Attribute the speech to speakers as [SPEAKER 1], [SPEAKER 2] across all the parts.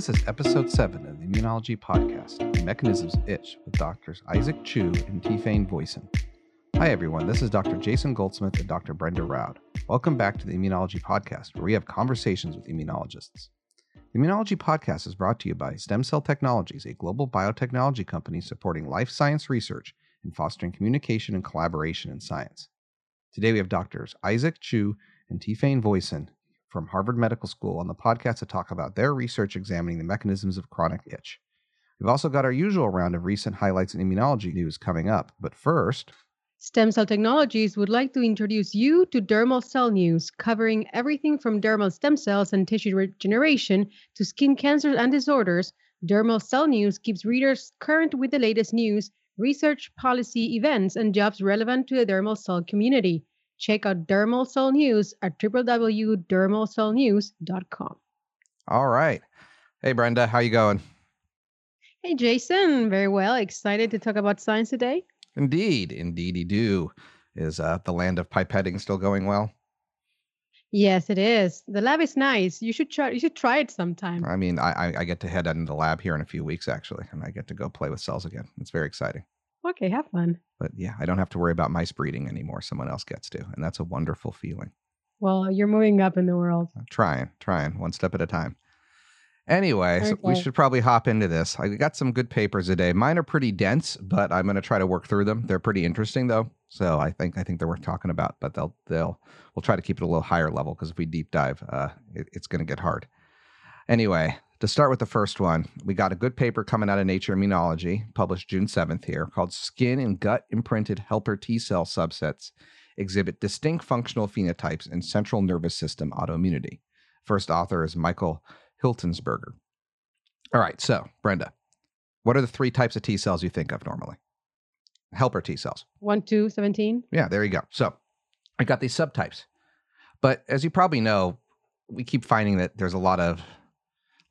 [SPEAKER 1] This is episode 7 of the Immunology Podcast, Mechanisms Itch, with doctors Isaac Chu and Tifane Voisin. Hi, everyone. This is Dr. Jason Goldsmith and Dr. Brenda Roud. Welcome back to the Immunology Podcast, where we have conversations with immunologists. The Immunology Podcast is brought to you by Stem Cell Technologies, a global biotechnology company supporting life science research and fostering communication and collaboration in science. Today we have doctors Isaac Chu and Tifane Voisin from Harvard Medical School on the podcast to talk about their research examining the mechanisms of chronic itch. We've also got our usual round of recent highlights in immunology news coming up. But first,
[SPEAKER 2] Stem Cell Technologies would like to introduce you to Dermal Cell News, covering everything from dermal stem cells and tissue regeneration to skin cancers and disorders. Dermal Cell News keeps readers current with the latest news, research, policy, events, and jobs relevant to the dermal cell community. Check out Dermal Cell News at www.dermalcellnews.com.
[SPEAKER 1] all right. Hey, Brenda, how you going?
[SPEAKER 2] Hey, Jason. Very well. Excited to talk about science today?
[SPEAKER 1] Indeed, indeedy do. Is uh, the land of pipetting still going well?
[SPEAKER 2] Yes, it is. The lab is nice. You should try. You should try it sometime.
[SPEAKER 1] I mean, I, I, I get to head into the lab here in a few weeks, actually, and I get to go play with cells again. It's very exciting.
[SPEAKER 2] Okay, have fun.
[SPEAKER 1] But yeah, I don't have to worry about mice breeding anymore. Someone else gets to, and that's a wonderful feeling.
[SPEAKER 2] Well, you're moving up in the world.
[SPEAKER 1] I'm trying, trying, one step at a time. Anyway, so we should probably hop into this. I got some good papers today. Mine are pretty dense, but I'm going to try to work through them. They're pretty interesting, though. So I think I think they're worth talking about. But they'll they'll we'll try to keep it a little higher level because if we deep dive, uh, it, it's going to get hard. Anyway, to start with the first one, we got a good paper coming out of Nature Immunology, published June 7th here, called "Skin and Gut Imprinted Helper T Cell Subsets Exhibit Distinct Functional Phenotypes in Central Nervous System Autoimmunity." First author is Michael Hiltensberger. All right, so Brenda, what are the three types of T cells you think of normally? Helper T cells.
[SPEAKER 2] One, two, 17.
[SPEAKER 1] Yeah, there you go. So I got these subtypes. But as you probably know, we keep finding that there's a lot of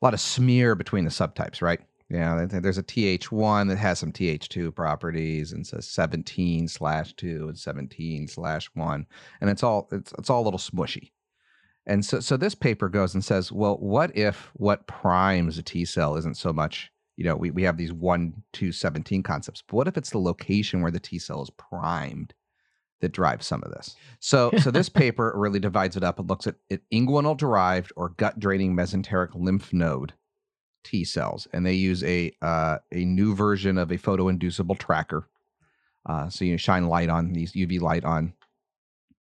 [SPEAKER 1] a lot of smear between the subtypes, right? Yeah, there's a TH1 that has some TH2 properties and says 17 slash 2 and 17 slash 1. And it's all it's it's all a little smushy. And so so this paper goes and says, well, what if what primes a T cell isn't so much, you know, we, we have these 1, 2, 17 concepts, but what if it's the location where the T cell is primed that drives some of this? So so this paper really divides it up and looks at, at inguinal derived or gut draining mesenteric lymph node T cells, and they use a uh, a new version of a photoinducible tracker. Uh, so you shine light on these UV light on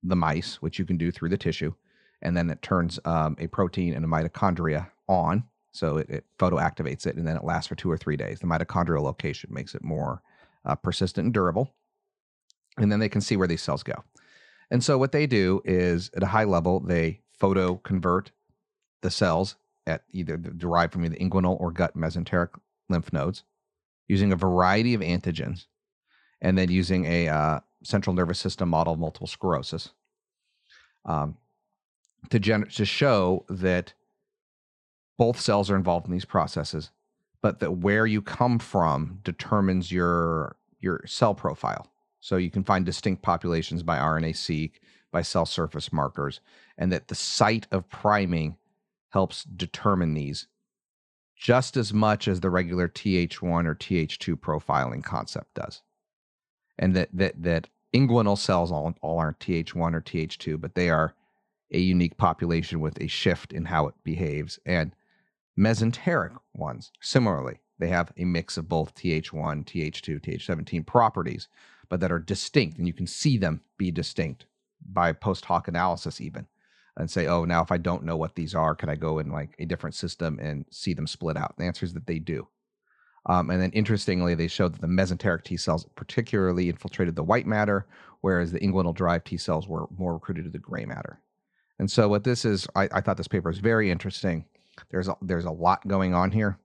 [SPEAKER 1] the mice, which you can do through the tissue, and then it turns um, a protein in a mitochondria on. So it, it photoactivates it, and then it lasts for two or three days. The mitochondrial location makes it more uh, persistent and durable, and then they can see where these cells go. And so what they do is, at a high level, they photo convert the cells at either the- derived from either inguinal or gut mesenteric lymph nodes using a variety of antigens, and then using a uh, central nervous system model of multiple sclerosis um, to, to show that both cells are involved in these processes, but that where you come from determines your your cell profile. So you can find distinct populations by RNA-seq, by cell surface markers, and that the site of priming helps determine these just as much as the regular TH1 or TH2 profiling concept does. And that that that inguinal cells all, all aren't TH1 or TH2, but they are a unique population with a shift in how it behaves. And mesenteric ones, similarly, they have a mix of both TH1, TH2, TH17 properties, but that are distinct, and you can see them be distinct by post hoc analysis, even, and say, oh, now if I don't know what these are, can I go in like a different system and see them split out? The answer is that they do. Um, and then interestingly, they showed that the mesenteric T cells particularly infiltrated the white matter, whereas the inguinal drive T cells were more recruited to the gray matter. And so, what this is, I, I thought this paper is very interesting. There's a, there's a lot going on here,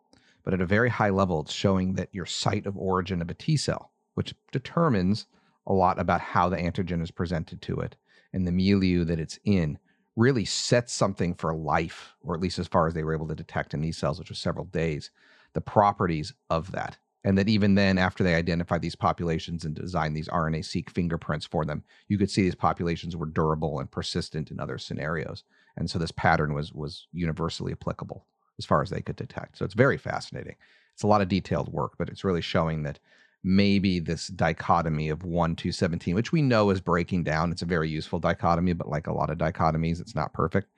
[SPEAKER 1] but at a very high level, it's showing that your site of origin of a T cell, which determines a lot about how the antigen is presented to it and the milieu that it's in, really sets something for life, or at least as far as they were able to detect in these cells, which was several days, the properties of that. And that even then, after they identified these populations and designed these RNA seq fingerprints for them, you could see these populations were durable and persistent in other scenarios. And so this pattern was was universally applicable. As far as they could detect. So it's very fascinating. It's a lot of detailed work, but it's really showing that maybe this dichotomy of 1 to 17, which we know is breaking down. It's a very useful dichotomy, but like a lot of dichotomies, it's not perfect.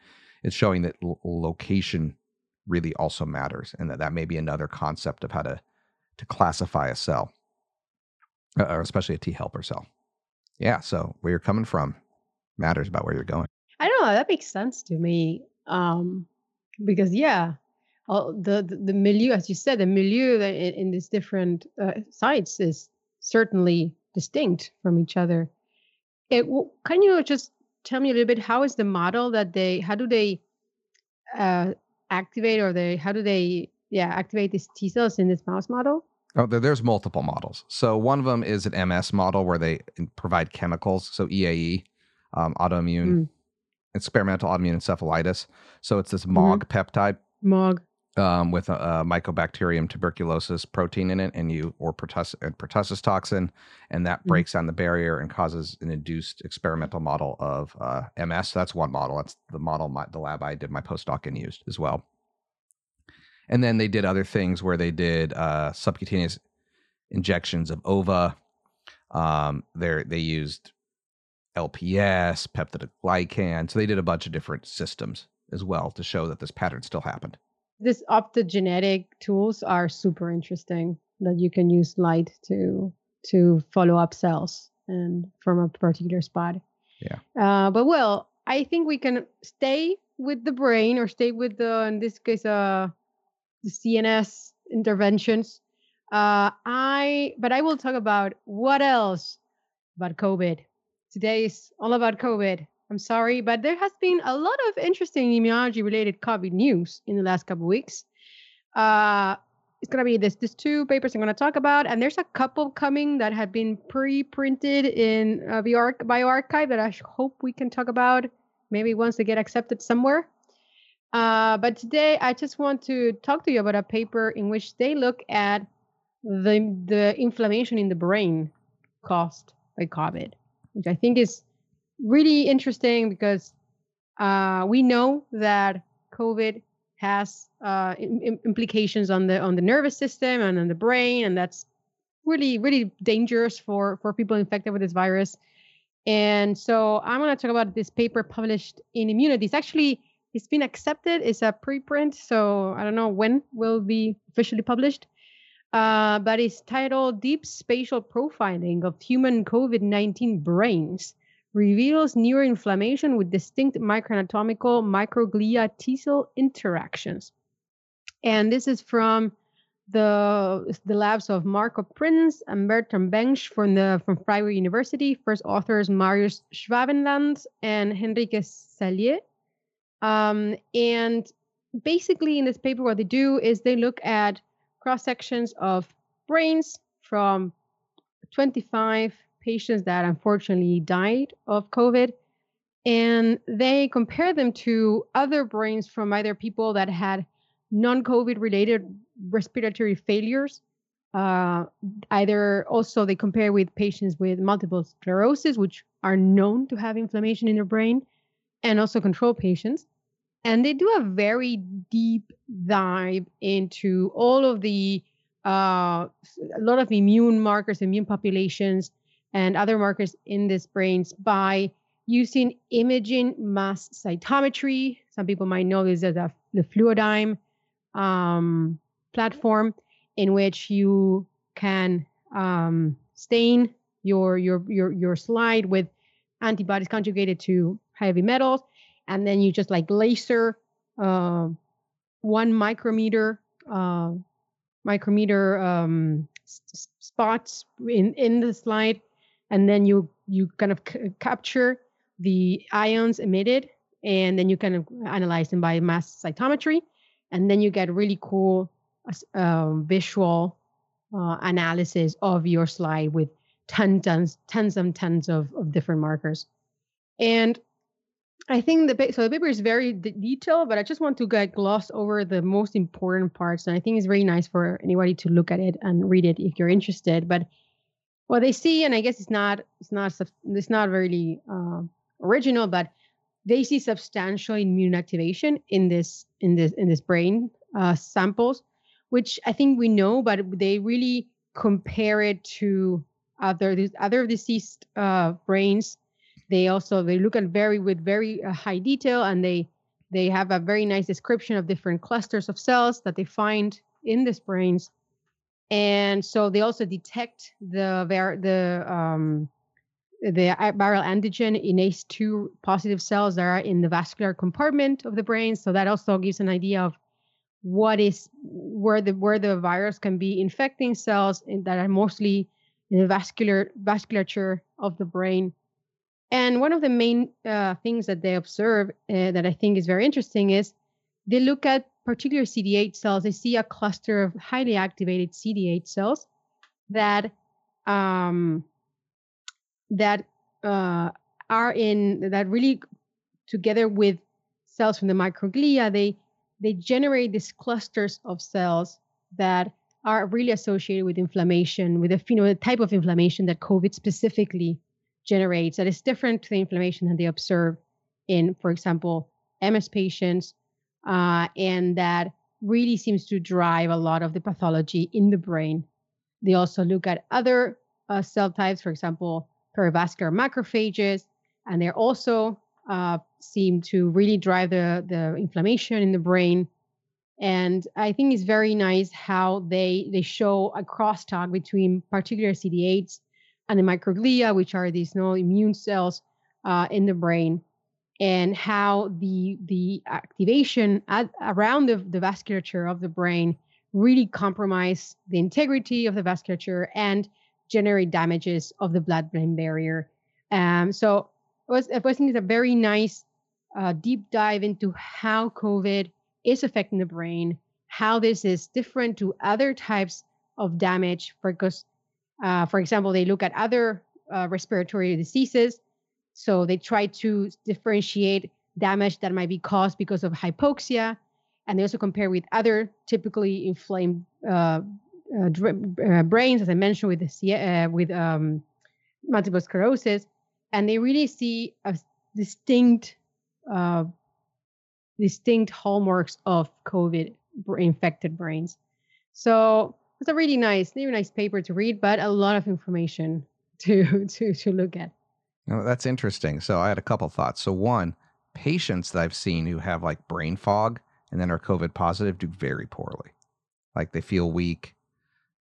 [SPEAKER 1] It's showing that l- location really also matters and that that may be another concept of how to to classify a cell uh, or especially a T helper cell. Yeah, so where you're coming from matters about where you're going.
[SPEAKER 2] I don't know. That makes sense to me. Um, because yeah, the, the the milieu, as you said, the milieu in, in these different uh, sites is certainly distinct from each other. It can you just tell me a little bit how is the model that they how do they uh, activate or they how do they yeah activate these T cells in this mouse model?
[SPEAKER 1] Oh, there, there's multiple models. So one of them is an MS model where they provide chemicals. So EAE, um, autoimmune, mm. experimental autoimmune encephalitis. So it's this MOG mm-hmm. peptide.
[SPEAKER 2] MOG.
[SPEAKER 1] Um, with a, a, Mycobacterium tuberculosis protein in it, and you or pertussis, pertussis toxin, and that mm. breaks down the barrier and causes an induced experimental model of uh, MS. That's one model. That's the model my, the lab I did my postdoc in used as well. And then they did other things where they did uh, subcutaneous injections of ova. Um, they they used LPS, peptidoglycan. So they did a bunch of different systems as well to show that this pattern still happened.
[SPEAKER 2] This optogenetic tools are super interesting that you can use light to to follow up cells and from a particular spot.
[SPEAKER 1] Yeah.
[SPEAKER 2] Uh, but well, I think we can stay with the brain or stay with the in this case uh the CNS interventions. Uh, I but I will talk about what else about COVID. Today is all about COVID. I'm sorry, but there has been a lot of interesting immunology related COVID news in the last couple weeks. Uh, it's gonna be this this two papers I'm gonna talk about, and there's a couple coming that have been pre-printed in uh, the arch- bioRxiv that I hope we can talk about maybe once they get accepted somewhere. Uh, but today I just want to talk to you about a paper in which they look at the the inflammation in the brain caused by COVID, which I think is really interesting because uh, we know that COVID has uh, Im- implications on the on the nervous system and on the brain, and that's really really dangerous for for people infected with this virus. And so I'm going to talk about this paper published in Immunity. It's actually it's been accepted. It's a preprint, so I don't know when will be officially published. Uh, but it's titled Deep Spatial Profiling of Human COVID 19 Brains Reveals Neuroinflammation with Distinct Microanatomical Microglia T cell Interactions. And this is from the the labs of Marco Prinz and Bertram Bengsch from the from Freiburg University. First authors Marius Schwabenland and Henrike Salier. Um, and basically, in this paper, what they do is they look at cross sections of brains from 25 patients that unfortunately died of COVID. And they compare them to other brains from either people that had non COVID related respiratory failures. Uh, either also they compare with patients with multiple sclerosis, which are known to have inflammation in their brain, and also control patients and they do a very deep dive into all of the uh, a lot of immune markers, immune populations, and other markers in this brains by using imaging mass cytometry. Some people might know this as a, the Fluidigm um, platform, in which you can um, stain your your your your slide with antibodies conjugated to heavy metals and then you just like laser uh, one micrometer uh, micrometer um, s- spots in in the slide, and then you you kind of c- capture the ions emitted, and then you kind of analyze them by mass cytometry, and then you get really cool uh, visual uh, analysis of your slide with tons, tons, tons and tons of, of different markers. And I think the so the paper is very detailed, but I just want to get gloss over the most important parts, and I think it's very nice for anybody to look at it and read it if you're interested. But what they see, and I guess it's not it's not it's not really uh, original, but they see substantial immune activation in this in this in this brain uh, samples, which I think we know, but they really compare it to other these other deceased uh, brains. They also they look at very with very uh, high detail, and they they have a very nice description of different clusters of cells that they find in these brains, and so they also detect the var- the um, the viral antigen in ACE2 positive cells that are in the vascular compartment of the brain. So that also gives an idea of what is where the where the virus can be infecting cells that are mostly in the vascular vasculature of the brain. And one of the main uh, things that they observe uh, that I think is very interesting is they look at particular CD8 cells. They see a cluster of highly activated CD8 cells that um, that uh, are in that really together with cells from the microglia they they generate these clusters of cells that are really associated with inflammation with a you know the type of inflammation that covid specifically generates that is different to the inflammation that they observe in for example ms patients uh, and that really seems to drive a lot of the pathology in the brain they also look at other uh, cell types for example perivascular macrophages, and they also uh, seem to really drive the, the inflammation in the brain. And I think it's very nice how they they show a crosstalk between particular CD8s and the microglia, which are these you know, immune cells uh, in the brain, and how the the activation at, around the, the vasculature of the brain really compromise the integrity of the vasculature and generate damages of the blood-brain barrier. Um, so it was, I think it's a very nice uh, deep dive into how COVID is affecting the brain, how this is different to other types of damage. Because, uh, for example, they look at other uh, respiratory diseases. So they try to differentiate damage that might be caused because of hypoxia. And they also compare with other typically inflamed uh, uh, uh, brains, as I mentioned, with the uh, with um, multiple sclerosis, and they really see a distinct uh, distinct hallmarks of COVID infected brains. So it's a really nice, really nice paper to read, but a lot of information to to to look at.
[SPEAKER 1] Oh, that's interesting. So I had a couple thoughts. So one, patients that I've seen who have like brain fog and then are COVID positive do very poorly. Like they feel weak,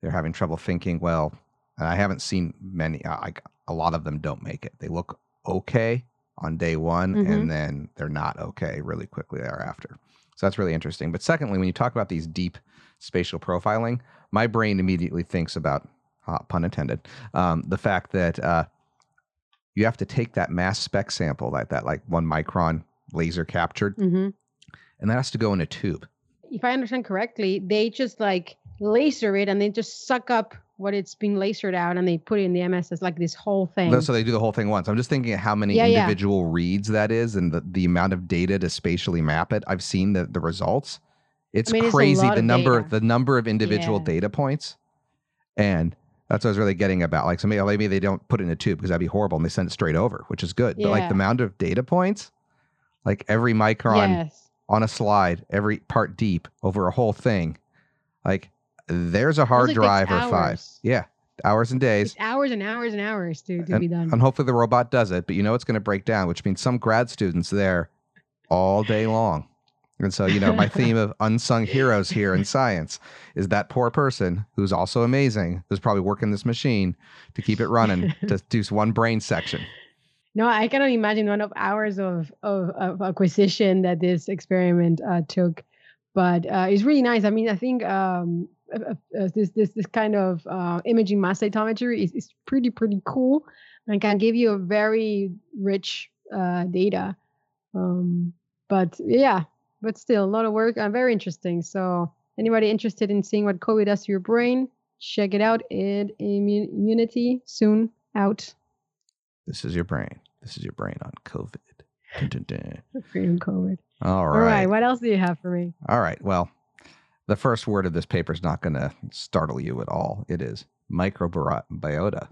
[SPEAKER 1] they're having trouble thinking well. And I haven't seen many. Like a lot of them don't make it. They look okay on day one, mm-hmm. and then they're not okay really quickly thereafter. So that's really interesting. But secondly, when you talk about these deep spatial profiling, my brain immediately thinks about, uh, pun intended, um, the fact that uh, you have to take that mass spec sample, that, that, like one micron laser captured, mm-hmm. and that has to go in a tube.
[SPEAKER 2] If I understand correctly, they just like laser it and they just suck up what it's being lasered out and they put it in the MS as like this whole thing.
[SPEAKER 1] So they do the whole thing once. I'm just thinking of how many yeah, individual yeah. reads that is and the, the amount of data to spatially map it. I've seen the, the results. It's I mean, crazy it's the number data. the number of individual yeah. data points. And that's what I was really getting about. Like somebody maybe they don't put it in a tube because that'd be horrible and they send it straight over, which is good. But like the amount of data points, like every micron yes. on a slide, every part deep over a whole thing, like there's a hard drive or five. Yeah, hours and days.
[SPEAKER 2] It's hours and hours and hours to, to
[SPEAKER 1] and,
[SPEAKER 2] be done.
[SPEAKER 1] And hopefully the robot does it, but you know it's going to break down, which means some grad students there all day long. And so, you know, my theme of unsung heroes here in science is that poor person who's also amazing, who's probably working this machine to keep it running to do one brain section.
[SPEAKER 2] No, I cannot imagine one of hours of, of, of acquisition that this experiment uh, took, but uh, it's really nice. I mean, I think um, uh, uh, this this this kind of uh, imaging mass cytometry is, is pretty pretty cool and can give you a very rich uh, data. Um, but yeah, but still a lot of work and very interesting. So anybody interested in seeing what COVID does to your brain, check it out. It immunity soon out.
[SPEAKER 1] This is your brain. This is your brain on COVID. Dun, dun,
[SPEAKER 2] dun. Brain COVID.
[SPEAKER 1] All right.
[SPEAKER 2] All right. What else do you have for me?
[SPEAKER 1] All right. Well, the first word of this paper is not going to startle you at all. It is microbiota.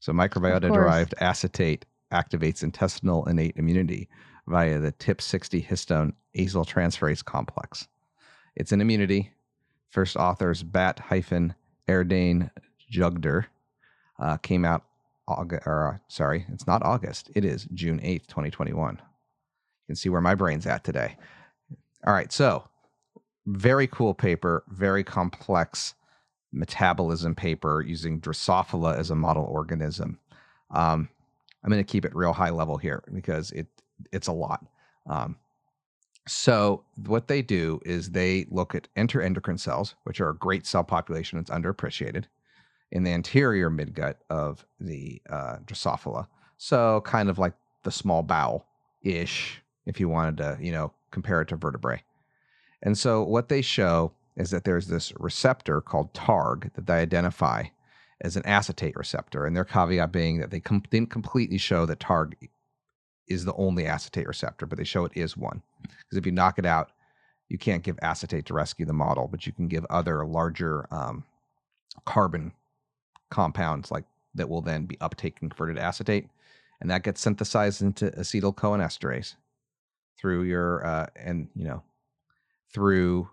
[SPEAKER 1] So, microbiota derived acetate activates intestinal innate immunity via the TIP60 histone acyltransferase complex. It's an immunity. First authors Bat hyphen Erdane Jugder uh, came out August, or uh, sorry, it's not August. It is June 8th, 2021. You can see where my brain's at today. All right, so very cool paper, very complex metabolism paper using Drosophila as a model organism. Um, I'm going to keep it real high level here because it it's a lot. Um, so what they do is they look at enteroendocrine cells, which are a great cell population that's underappreciated in the anterior midgut of the uh, Drosophila. So kind of like the small bowel ish, if you wanted to, you know, compare it to vertebrae. And so what they show is that there's this receptor called TARG that they identify as an acetate receptor. And their caveat being that they com- didn't completely show that TARG is the only acetate receptor, but they show it is one. Because if you knock it out, you can't give acetate to rescue the model, but you can give other larger um, carbon compounds like that will then be uptake converted to acetate, and that gets synthesized into acetyl acetylcholinesterase through your uh, and you know through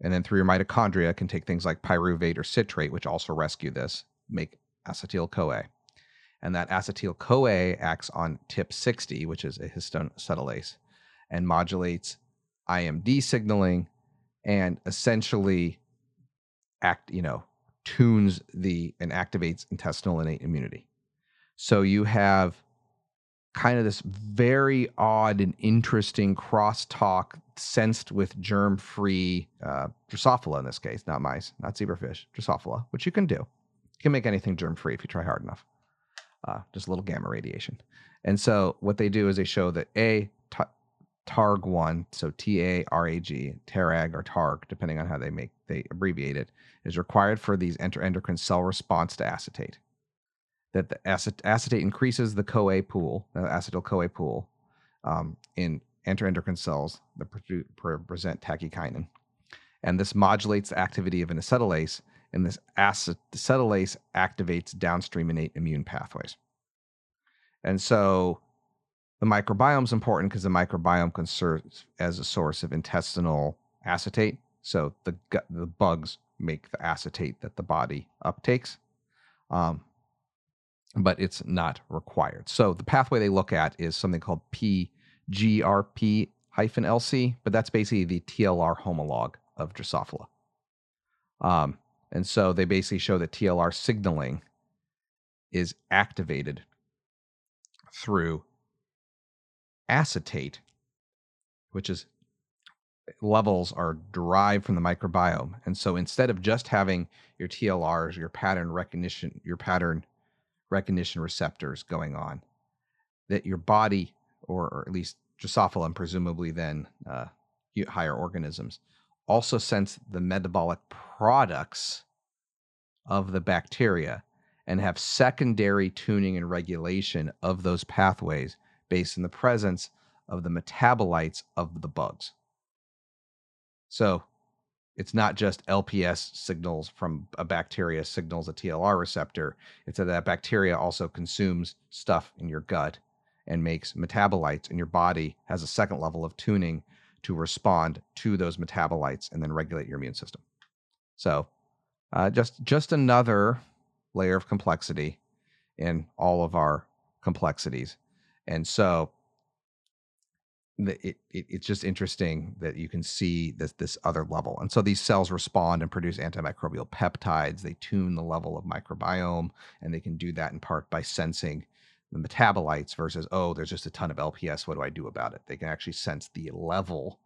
[SPEAKER 1] and then through your mitochondria can take things like pyruvate or citrate, which also rescue this, make acetyl CoA. And that acetyl CoA acts on TIP60, which is a histone acetylase, and modulates IMD signaling and essentially act, you know, tunes the and activates intestinal innate immunity. So you have kind of this very odd and interesting crosstalk sensed with germ-free uh, Drosophila in this case, not mice, not zebrafish, Drosophila, which you can do. You can make anything germ-free if you try hard enough. Uh, just a little gamma radiation. And so what they do is they show that a t- TARG1, so T A R A G, TARAG or TARG, depending on how they make they abbreviate it, is required for these enteroendocrine cell response to acetate that the acetate increases the CoA pool, the acetyl CoA pool, um, in enteroendocrine cells that present tachykinin. And this modulates the activity of an acetylase, and this acetylase activates downstream innate immune pathways. And so the microbiome is important because the microbiome can serve as a source of intestinal acetate. So the the bugs make the acetate that the body uptakes. Um, but it's not required. So the pathway they look at is something called PGRP hyphen LC, but that's basically the TLR homolog of Drosophila. Um, and so they basically show that TLR signaling is activated through acetate, which is levels are derived from the microbiome. And so instead of just having your TLRs, your pattern recognition, your pattern recognition receptors going on that your body, or, or at least Drosophila and presumably then uh, higher organisms, also sense the metabolic products of the bacteria and have secondary tuning and regulation of those pathways based on the presence of the metabolites of the bugs. So it's not just LPS signals from a bacteria signals a TLR receptor. It's that that bacteria also consumes stuff in your gut and makes metabolites, and your body has a second level of tuning to respond to those metabolites and then regulate your immune system. So, uh, just just another layer of complexity in all of our complexities. And so, it, it, it's just interesting that you can see this this other level and so these cells respond and produce antimicrobial peptides they tune the level of microbiome and they can do that in part by sensing the metabolites versus oh there's just a ton of lps what do i do about it they can actually sense the level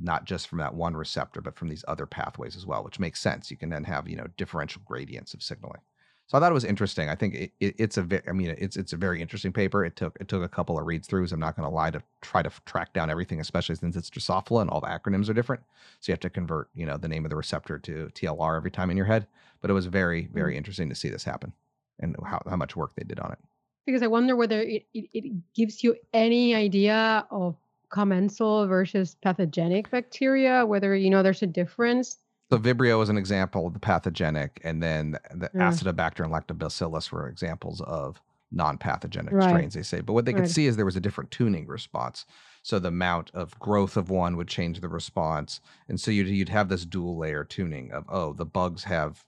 [SPEAKER 1] not just from that one receptor but from these other pathways as well which makes sense you can then have you know differential gradients of signaling so I thought it was interesting. I think it, it, it's a very, I mean, it's it's a very interesting paper. It took it took a couple of reads throughs. I'm not going to lie to try to track down everything, especially since it's Drosophila and all the acronyms are different. So you have to convert, you know, the name of the receptor to TLR every time in your head. But it was very very mm-hmm. interesting to see this happen and how how much work they did on it.
[SPEAKER 2] Because I wonder whether it, it, it gives you any idea of commensal versus pathogenic bacteria, whether you know there's a difference
[SPEAKER 1] so Vibrio is an example of the pathogenic, and then the yeah. Acidobacter and Lactobacillus were examples of non-pathogenic
[SPEAKER 2] Right.
[SPEAKER 1] strains. They say, but what they could
[SPEAKER 2] Right.
[SPEAKER 1] see is there was a different tuning response. So the amount of growth of one would change the response, and so you'd you'd have this dual layer tuning of oh the bugs have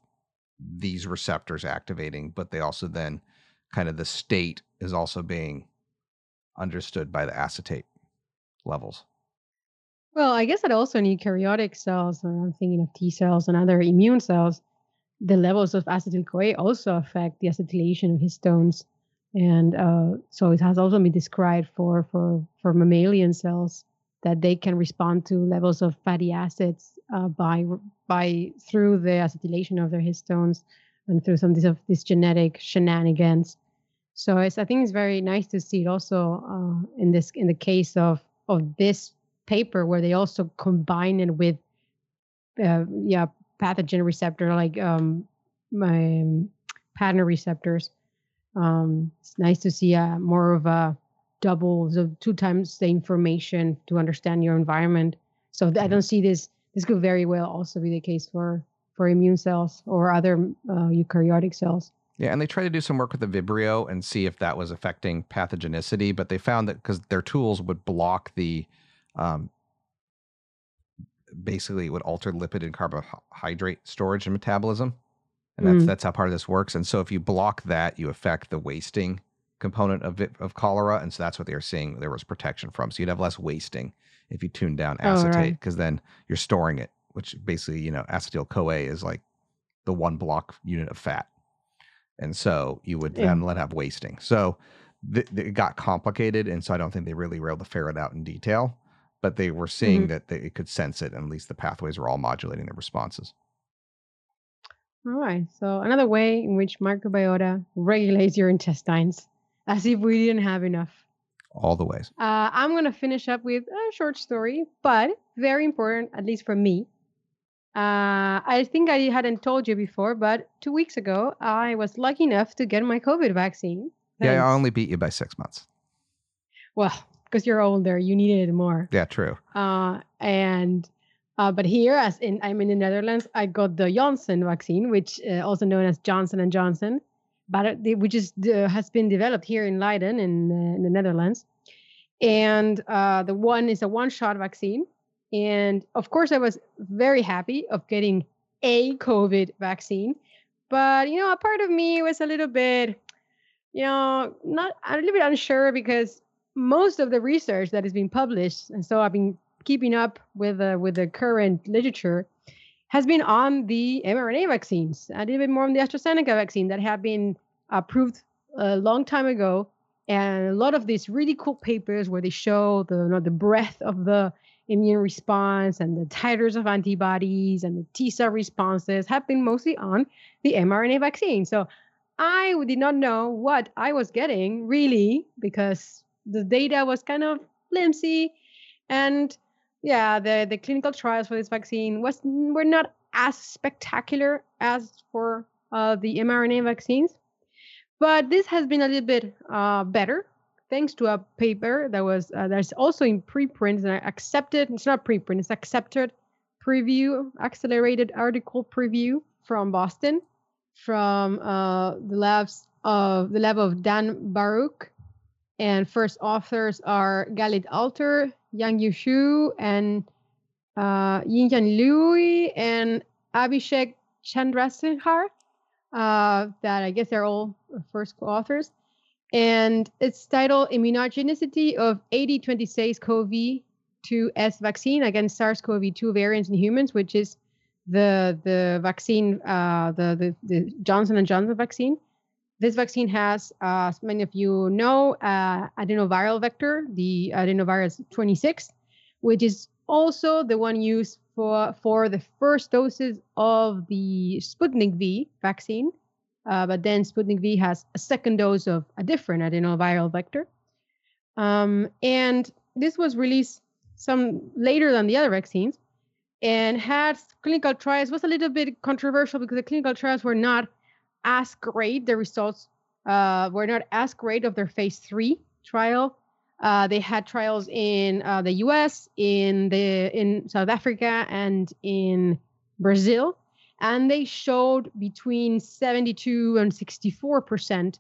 [SPEAKER 1] these receptors activating, but they also then kind of the state is also being understood by the acetate levels.
[SPEAKER 2] Well, I guess that also in eukaryotic cells, or I'm thinking of T cells and other immune cells, the levels of acetyl CoA also affect the acetylation of histones, and uh, so it has also been described for for for mammalian cells that they can respond to levels of fatty acids uh, by by through the acetylation of their histones and through some of these, this genetic shenanigans. So I think it's very nice to see it also uh, in this in the case of of this paper where they also combine it with uh, yeah pathogen receptor like um my um, pattern receptors. Um, it's nice to see uh, more of a double so two times the information to understand your environment. So th- I don't see this this could very well also be the case for for immune cells or other uh, eukaryotic cells.
[SPEAKER 1] Yeah, and they tried to do some work with the Vibrio and see if that was affecting pathogenicity, but they found that because their tools would block the, um, basically it would alter lipid and carbohydrate storage and metabolism, and that's
[SPEAKER 2] Mm.
[SPEAKER 1] that's how part of this works. And so if you block that, you affect the wasting component of it, of cholera, and so that's what they were seeing there was protection from. So you'd have less wasting if you tune down
[SPEAKER 2] Oh,
[SPEAKER 1] acetate,
[SPEAKER 2] right.
[SPEAKER 1] because then you're storing it, which basically you know acetyl CoA is like the one block unit of fat and so you would
[SPEAKER 2] Yeah.
[SPEAKER 1] then let have wasting. So th- th- it got complicated, and so I don't think they really were able to ferret out in detail. But they were seeing
[SPEAKER 2] Mhm.
[SPEAKER 1] that they, could sense it, and at least the pathways were all modulating their responses.
[SPEAKER 2] All right. So another way in which microbiota regulates your intestines, as if we didn't have enough.
[SPEAKER 1] All the ways.
[SPEAKER 2] Uh, I'm going to finish up with a short story, but very important, at least for me. Uh, I think I hadn't told you before, but two weeks ago, I was lucky enough to get my COVID vaccine.
[SPEAKER 1] Yeah, I only beat you by six months.
[SPEAKER 2] Well, because you're older, you needed it more.
[SPEAKER 1] Yeah, true.
[SPEAKER 2] Uh, and uh, but here, as in I'm in the Netherlands, I got the Janssen vaccine, which uh, also known as Johnson and Johnson, but which is uh, has been developed here in Leiden in, uh, in the Netherlands. And uh, the one is a one-shot vaccine, and of course, I was very happy of getting a COVID vaccine. But you know, a part of me was a little bit, you know, not a little bit unsure because most of the research that is being published, and so I've been keeping up with with the current literature, has been on the mRNA vaccines, a little bit more on the AstraZeneca vaccine that have been approved a long time ago, and a lot of these really cool papers where they show the you know, the breadth of the immune response and the titers of antibodies and the T cell responses have been mostly on the mRNA vaccine. So I did not know what I was getting really because the data was kind of flimsy and yeah the, the clinical trials for this vaccine was were not as spectacular as for uh, the mRNA vaccines but this has been a little bit uh, better thanks to a paper that was uh, that's also in preprint and accepted it's not preprint it's accepted preview accelerated article preview from boston from uh, the labs of the lab of Dan Baruch, and first authors are Galit Alter, Yang Yushu, and uh, Lui, and Abhishek Chandrasekhar. Uh, that I guess they're all first co-authors, and it's titled "Immunogenicity of 8026 CoV-2S Vaccine Against SARS-CoV-2 Variants in Humans," which is the the vaccine, uh, the, the the Johnson and Johnson vaccine. This vaccine has, uh, as many of you know, uh, adenoviral vector, the adenovirus 26, which is also the one used for for the first doses of the Sputnik V vaccine. Uh, but then Sputnik V has a second dose of a different adenoviral vector. Um, and this was released some later than the other vaccines and had clinical trials was a little bit controversial because the clinical trials were not as great the results uh, were not as great of their phase three trial uh, they had trials in uh, the us in the in south africa and in brazil and they showed between 72 and 64 percent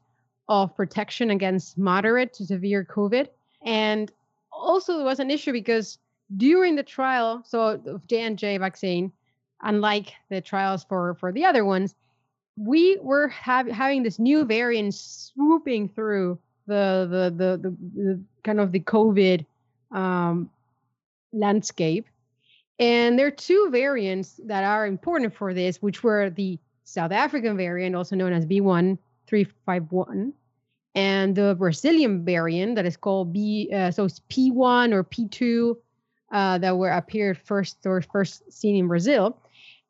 [SPEAKER 2] of protection against moderate to severe COVID. And also, there was an issue because during the trial, so of J&J vaccine, unlike the trials for, for the other ones, we were have, having this new variant swooping through the the the, the, the kind of the COVID um, landscape. And there are two variants that are important for this, which were the South African variant, also known as B1351, and the Brazilian variant that is called B, uh, so it's P1 or P2 uh, that were appeared first or first seen in Brazil,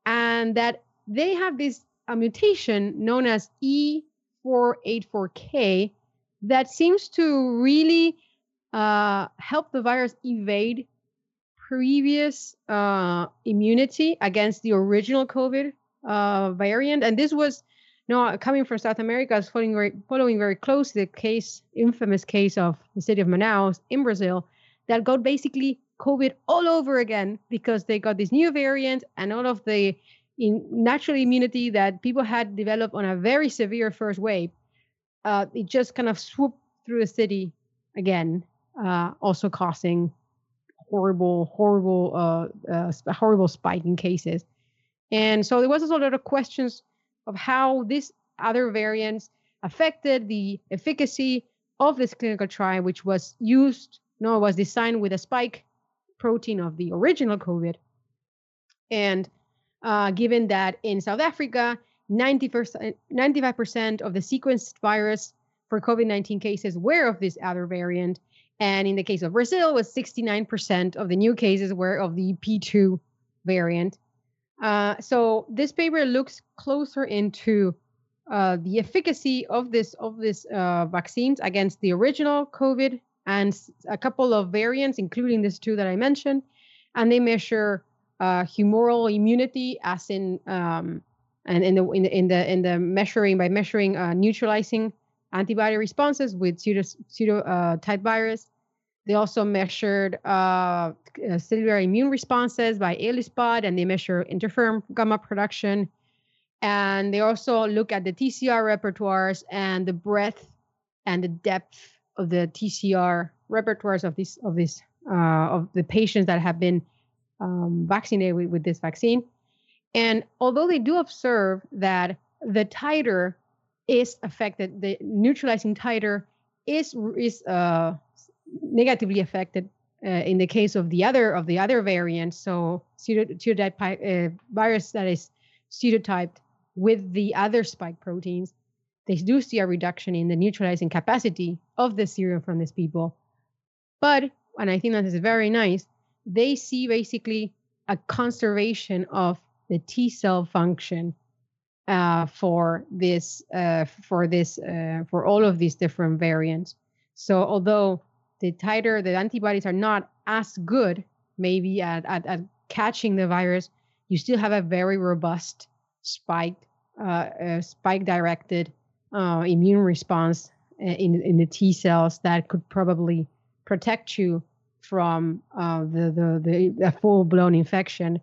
[SPEAKER 2] and that they have this a mutation known as E484K that seems to really uh, help the virus evade previous uh, immunity against the original COVID uh, variant, and this was you know, coming from South America, I was following very, following very closely the case, infamous case of the city of Manaus in Brazil, that got basically COVID all over again because they got this new variant and all of the in natural immunity that people had developed on a very severe first wave. Uh, it just kind of swooped through the city again, uh, also causing horrible, horrible, uh, uh, horrible spike in cases. And so there was a lot of questions of how these other variants affected the efficacy of this clinical trial, which was used, no, was designed with a spike protein of the original COVID. And uh, given that in South Africa, 95% of the sequenced virus for COVID 19 cases were of this other variant. And in the case of Brazil, was 69% of the new cases were of the P2 variant. Uh, so this paper looks closer into uh, the efficacy of this of this uh, vaccines against the original COVID and a couple of variants, including these two that I mentioned, and they measure uh, humoral immunity, as in um, and in the, in the in the in the measuring by measuring uh, neutralizing antibody responses with pseudo pseudo uh, type virus. They also measured uh, uh cellular immune responses by ELISpot, and they measure interferon gamma production. And they also look at the TCR repertoires and the breadth and the depth of the TCR repertoires of this of this uh, of the patients that have been um, vaccinated with, with this vaccine. And although they do observe that the titer is affected, the neutralizing titer is is uh, negatively affected uh, in the case of the other of the other variants. So pseudotype uh, virus that is pseudotyped with the other spike proteins, they do see a reduction in the neutralizing capacity of the serum from these people. But and I think that is very nice they see basically a conservation of the T cell function uh, for this uh, for this uh, for all of these different variants. So although the titer the antibodies are not as good maybe at, at, at catching the virus, you still have a very robust spike uh, uh, spike directed uh, immune response in in the T cells that could probably protect you from uh, the, the, the full blown infection.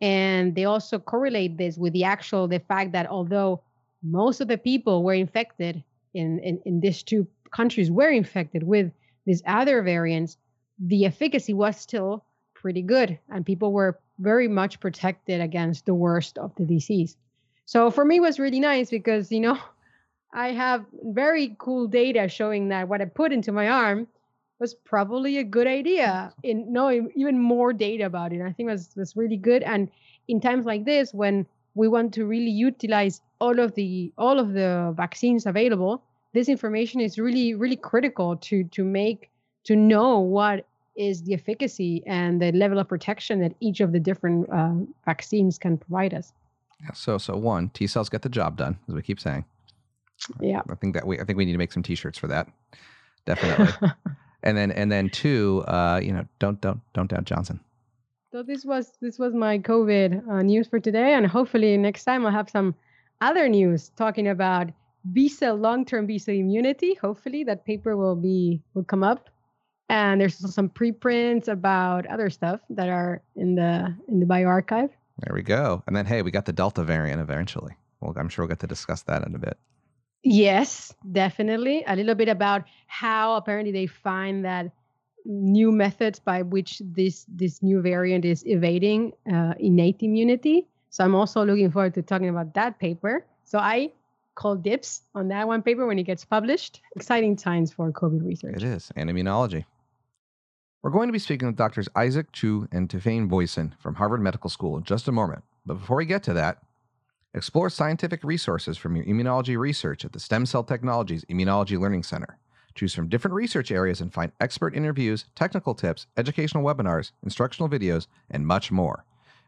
[SPEAKER 2] And they also correlate this with the actual the fact that although most of the people were infected in, in, in these two countries were infected with these other variants, the efficacy was still pretty good and people were very much protected against the worst of the disease. So for me it was really nice because you know I have very cool data showing that what I put into my arm was probably a good idea in knowing even more data about it. I think was was really good. And in times like this, when we want to really utilize all of the all of the vaccines available, this information is really really critical to to make to know what is the efficacy and the level of protection that each of the different uh, vaccines can provide us.
[SPEAKER 1] Yeah, so so one T cells get the job done, as we keep saying.
[SPEAKER 2] Yeah,
[SPEAKER 1] I think that we I think we need to make some T-shirts for that. Definitely. and then and then two, uh, you know, don't don't don't doubt Johnson.
[SPEAKER 2] So this was this was my COVID uh, news for today, and hopefully next time I'll have some other news talking about B cell long-term B cell immunity. Hopefully that paper will be will come up, and there's also some preprints about other stuff that are in the in the bioRxiv.
[SPEAKER 1] There we go. And then hey, we got the Delta variant eventually. Well, I'm sure we'll get to discuss that in a bit.
[SPEAKER 2] Yes, definitely. A little bit about how apparently they find that new methods by which this this new variant is evading uh, innate immunity. So I'm also looking forward to talking about that paper. So I call dips on that one paper when it gets published. Exciting times for COVID research.
[SPEAKER 1] It is, and immunology. We're going to be speaking with doctors Isaac Chu and Tiffaine Boyson from Harvard Medical School in just a moment. But before we get to that, explore scientific resources from your immunology research at the Stem Cell Technologies Immunology Learning Center. Choose from different research areas and find expert interviews, technical tips, educational webinars, instructional videos, and much more.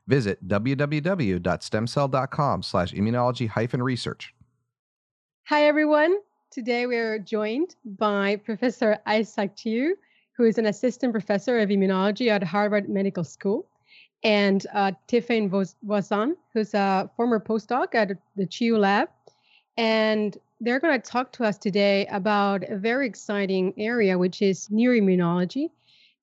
[SPEAKER 1] Visit www.stemcell.com slash immunology-research.
[SPEAKER 2] Hi, everyone. Today we are joined by Professor Isaac Chu, who is an assistant professor of immunology at Harvard Medical School, and uh, Tiffaine Boisson, who's a former postdoc at the CHIU Lab. And they're going to talk to us today about a very exciting area, which is neuroimmunology,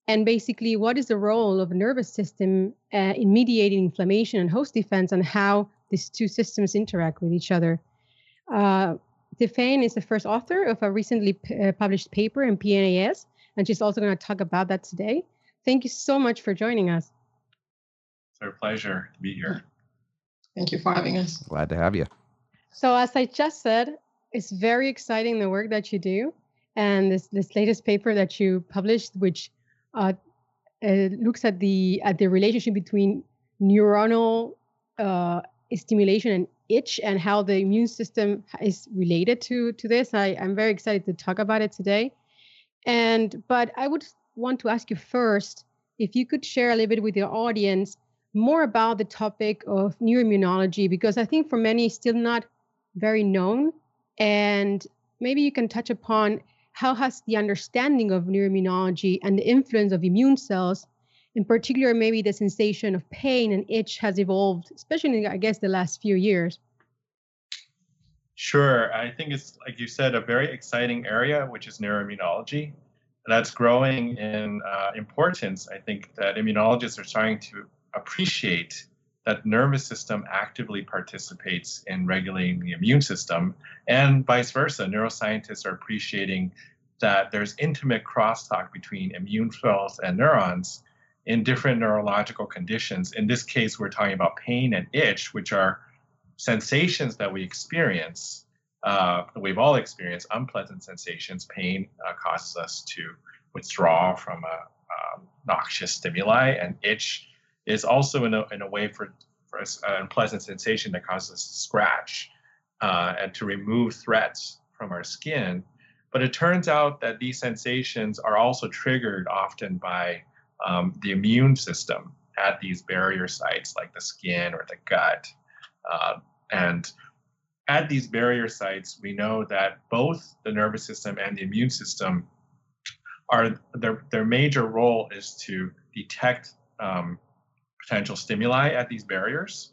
[SPEAKER 2] and basically what is the role of the nervous system uh, in mediating inflammation and host defense, and how these two systems interact with each other. Uh, Tiffaine is the first author of a recently p- uh, published paper in PNAS, and she's also going to talk about that today. Thank you so much for joining us.
[SPEAKER 3] It's our pleasure to be here.
[SPEAKER 4] Thank you for having us.
[SPEAKER 1] Glad to have you.
[SPEAKER 2] So, as I just said, it's very exciting the work that you do, and this this latest paper that you published, which uh, uh, looks at the at the relationship between neuronal uh, stimulation and itch and how the immune system is related to to this. I, I'm very excited to talk about it today. And but I would want to ask you first if you could share a little bit with your audience more about the topic of neuroimmunology because I think for many it's still not very known and maybe you can touch upon how has the understanding of neuroimmunology and the influence of immune cells, in particular, maybe the sensation of pain and itch has evolved, especially in, I guess, the last few years?
[SPEAKER 3] Sure. I think it's, like you said, a very exciting area, which is neuroimmunology. That's growing in uh, importance. I think that immunologists are starting to appreciate that nervous system actively participates in regulating the immune system and vice versa. Neuroscientists are appreciating that there's intimate crosstalk between immune cells and neurons in different neurological conditions. In this case we're talking about pain and itch which are sensations that we experience uh, we've all experienced unpleasant sensations. Pain uh, causes us to withdraw from a um, noxious stimuli and itch is also in a, in a way for, for an unpleasant sensation that causes us to scratch uh, and to remove threats from our skin. But it turns out that these sensations are also triggered often by um, the immune system at these barrier sites like the skin or the gut. Uh, and at these barrier sites, we know that both the nervous system and the immune system are their, their major role is to detect um, potential stimuli at these barriers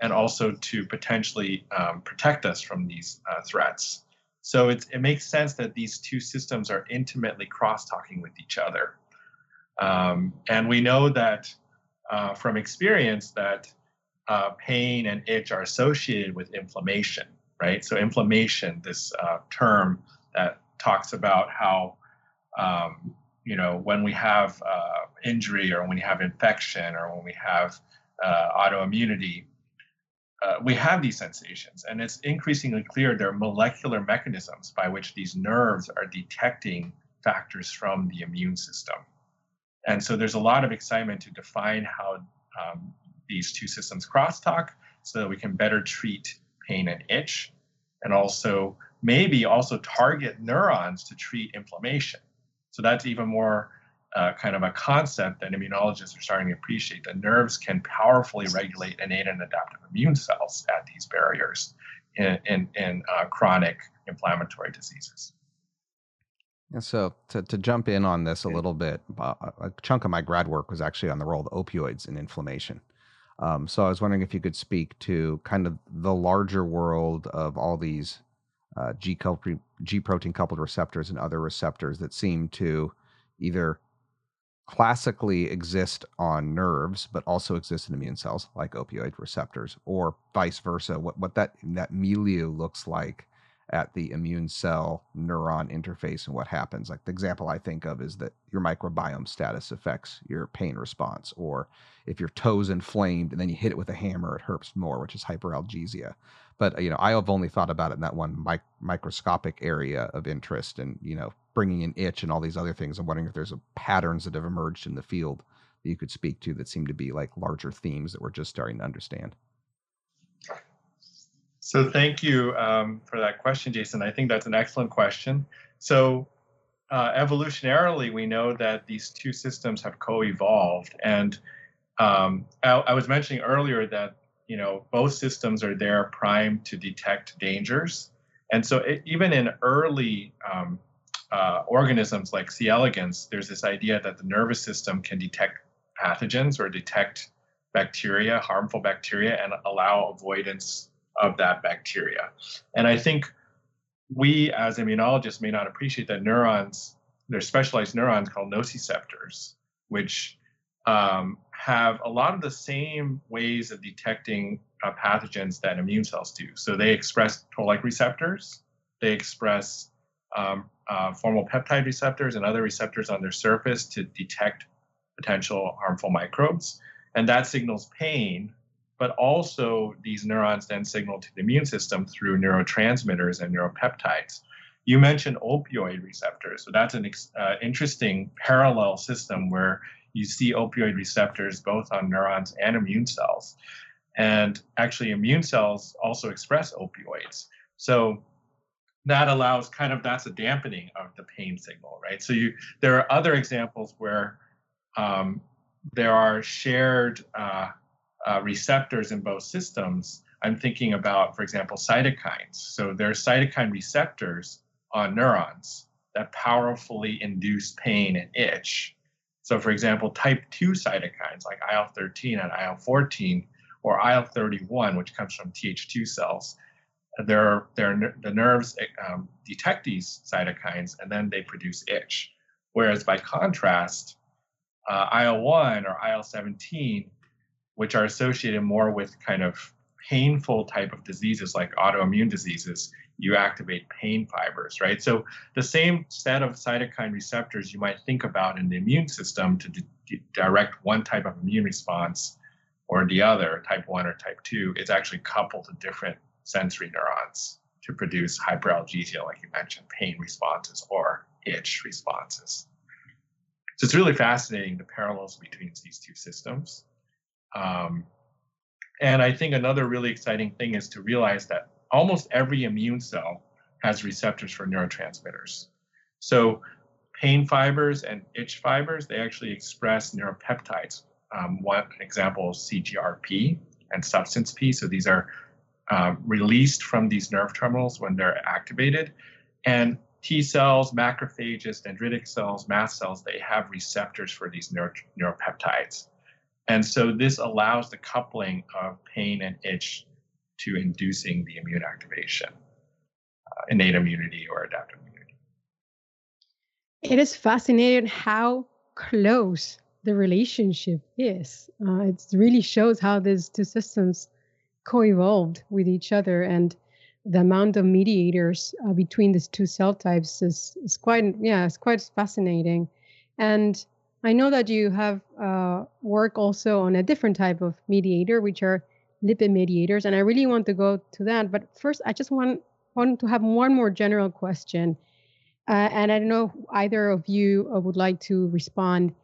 [SPEAKER 3] and also to potentially um, protect us from these uh, threats. So it, it makes sense that these two systems are intimately cross-talking with each other. Um, and we know that uh, from experience that uh, pain and itch are associated with inflammation, right? So inflammation, this uh, term that talks about how um, you know, when we have uh, injury or when we have infection or when we have uh, autoimmunity, uh, we have these sensations. And it's increasingly clear there are molecular mechanisms by which these nerves are detecting factors from the immune system. And so there's a lot of excitement to define how um, these two systems crosstalk so that we can better treat pain and itch and also maybe also target neurons to treat inflammation so that's even more uh, kind of a concept that immunologists are starting to appreciate. that nerves can powerfully regulate innate and adaptive immune cells at these barriers in, in, in uh, chronic inflammatory diseases.
[SPEAKER 1] And so, to, to jump in on this a little bit, uh, a chunk of my grad work was actually on the role of opioids in inflammation. Um, so, I was wondering if you could speak to kind of the larger world of all these uh, G, G protein coupled receptors and other receptors that seem to either classically exist on nerves but also exist in immune cells like opioid receptors or vice versa what what that that milieu looks like at the immune cell neuron interface and what happens. Like the example I think of is that your microbiome status affects your pain response, or if your toe's inflamed and then you hit it with a hammer, it hurts more, which is hyperalgesia. But you know, I have only thought about it in that one mic- microscopic area of interest, and you know, bringing in itch and all these other things. I'm wondering if there's a, patterns that have emerged in the field that you could speak to that seem to be like larger themes that we're just starting to understand.
[SPEAKER 3] So thank you um, for that question, Jason. I think that's an excellent question. So uh, evolutionarily, we know that these two systems have co-evolved, and um, I, I, was mentioning earlier that you know both systems are there primed to detect dangers, and so it, even in early um, uh, organisms like C. elegans, there's this idea that the nervous system can detect pathogens or detect bacteria, harmful bacteria, and allow avoidance of that bacteria. And I think we as immunologists may not appreciate that neurons, there's specialized neurons called nociceptors, which um, have a lot of the same ways of detecting uh, pathogens that immune cells do. So they express toll-like receptors, they express um, uh, formal peptide receptors and other receptors on their surface to detect potential harmful microbes. And that signals pain but also these neurons then signal to the immune system through neurotransmitters and neuropeptides. You mentioned opioid receptors, so that's an uh, interesting parallel system where you see opioid receptors both on neurons and immune cells. And actually, immune cells also express opioids. So that allows kind of that's a dampening of the pain signal, right? So you there are other examples where um, there are shared uh, uh, receptors in both systems, I'm thinking about, for example, cytokines. So there are cytokine receptors on neurons that powerfully induce pain and itch. So, for example, type 2 cytokines like IL 13 and IL 14, or IL 31, which comes from Th2 cells, they're, they're, the nerves um, detect these cytokines and then they produce itch. Whereas by contrast, uh, IL 1 or IL 17 which are associated more with kind of painful type of diseases like autoimmune diseases, you activate pain fibers, right? So the same set of cytokine receptors you might think about in the immune system to d- direct one type of immune response or the other, type 1 or type 2, is actually coupled to different sensory neurons to produce hyperalgesia, like you mentioned, pain responses or itch responses. So it's really fascinating the parallels between these two systems. Um, and I think another really exciting thing is to realize that almost every immune cell has receptors for neurotransmitters. So pain fibers and itch fibers, they actually express neuropeptides. Um, one example is CGRP and substance P. So these are uh, released from these nerve terminals when they're activated. And T cells, macrophages, dendritic cells, mast cells, they have receptors for these neuro- neuropeptides. And so this allows the coupling of pain and itch to inducing the immune activation, uh, innate immunity or adaptive immunity.
[SPEAKER 2] It is fascinating how close the relationship is. Uh, it really shows how these two systems co-evolved with each other and the amount of mediators uh, between these two cell types is, is quite yeah it's quite fascinating and I know that you have uh, work also on a different type of mediator, which are lipid mediators, and I really want to go to that. But first, I just want want to have one more general question, uh, and I don't know either of you uh, would like to respond.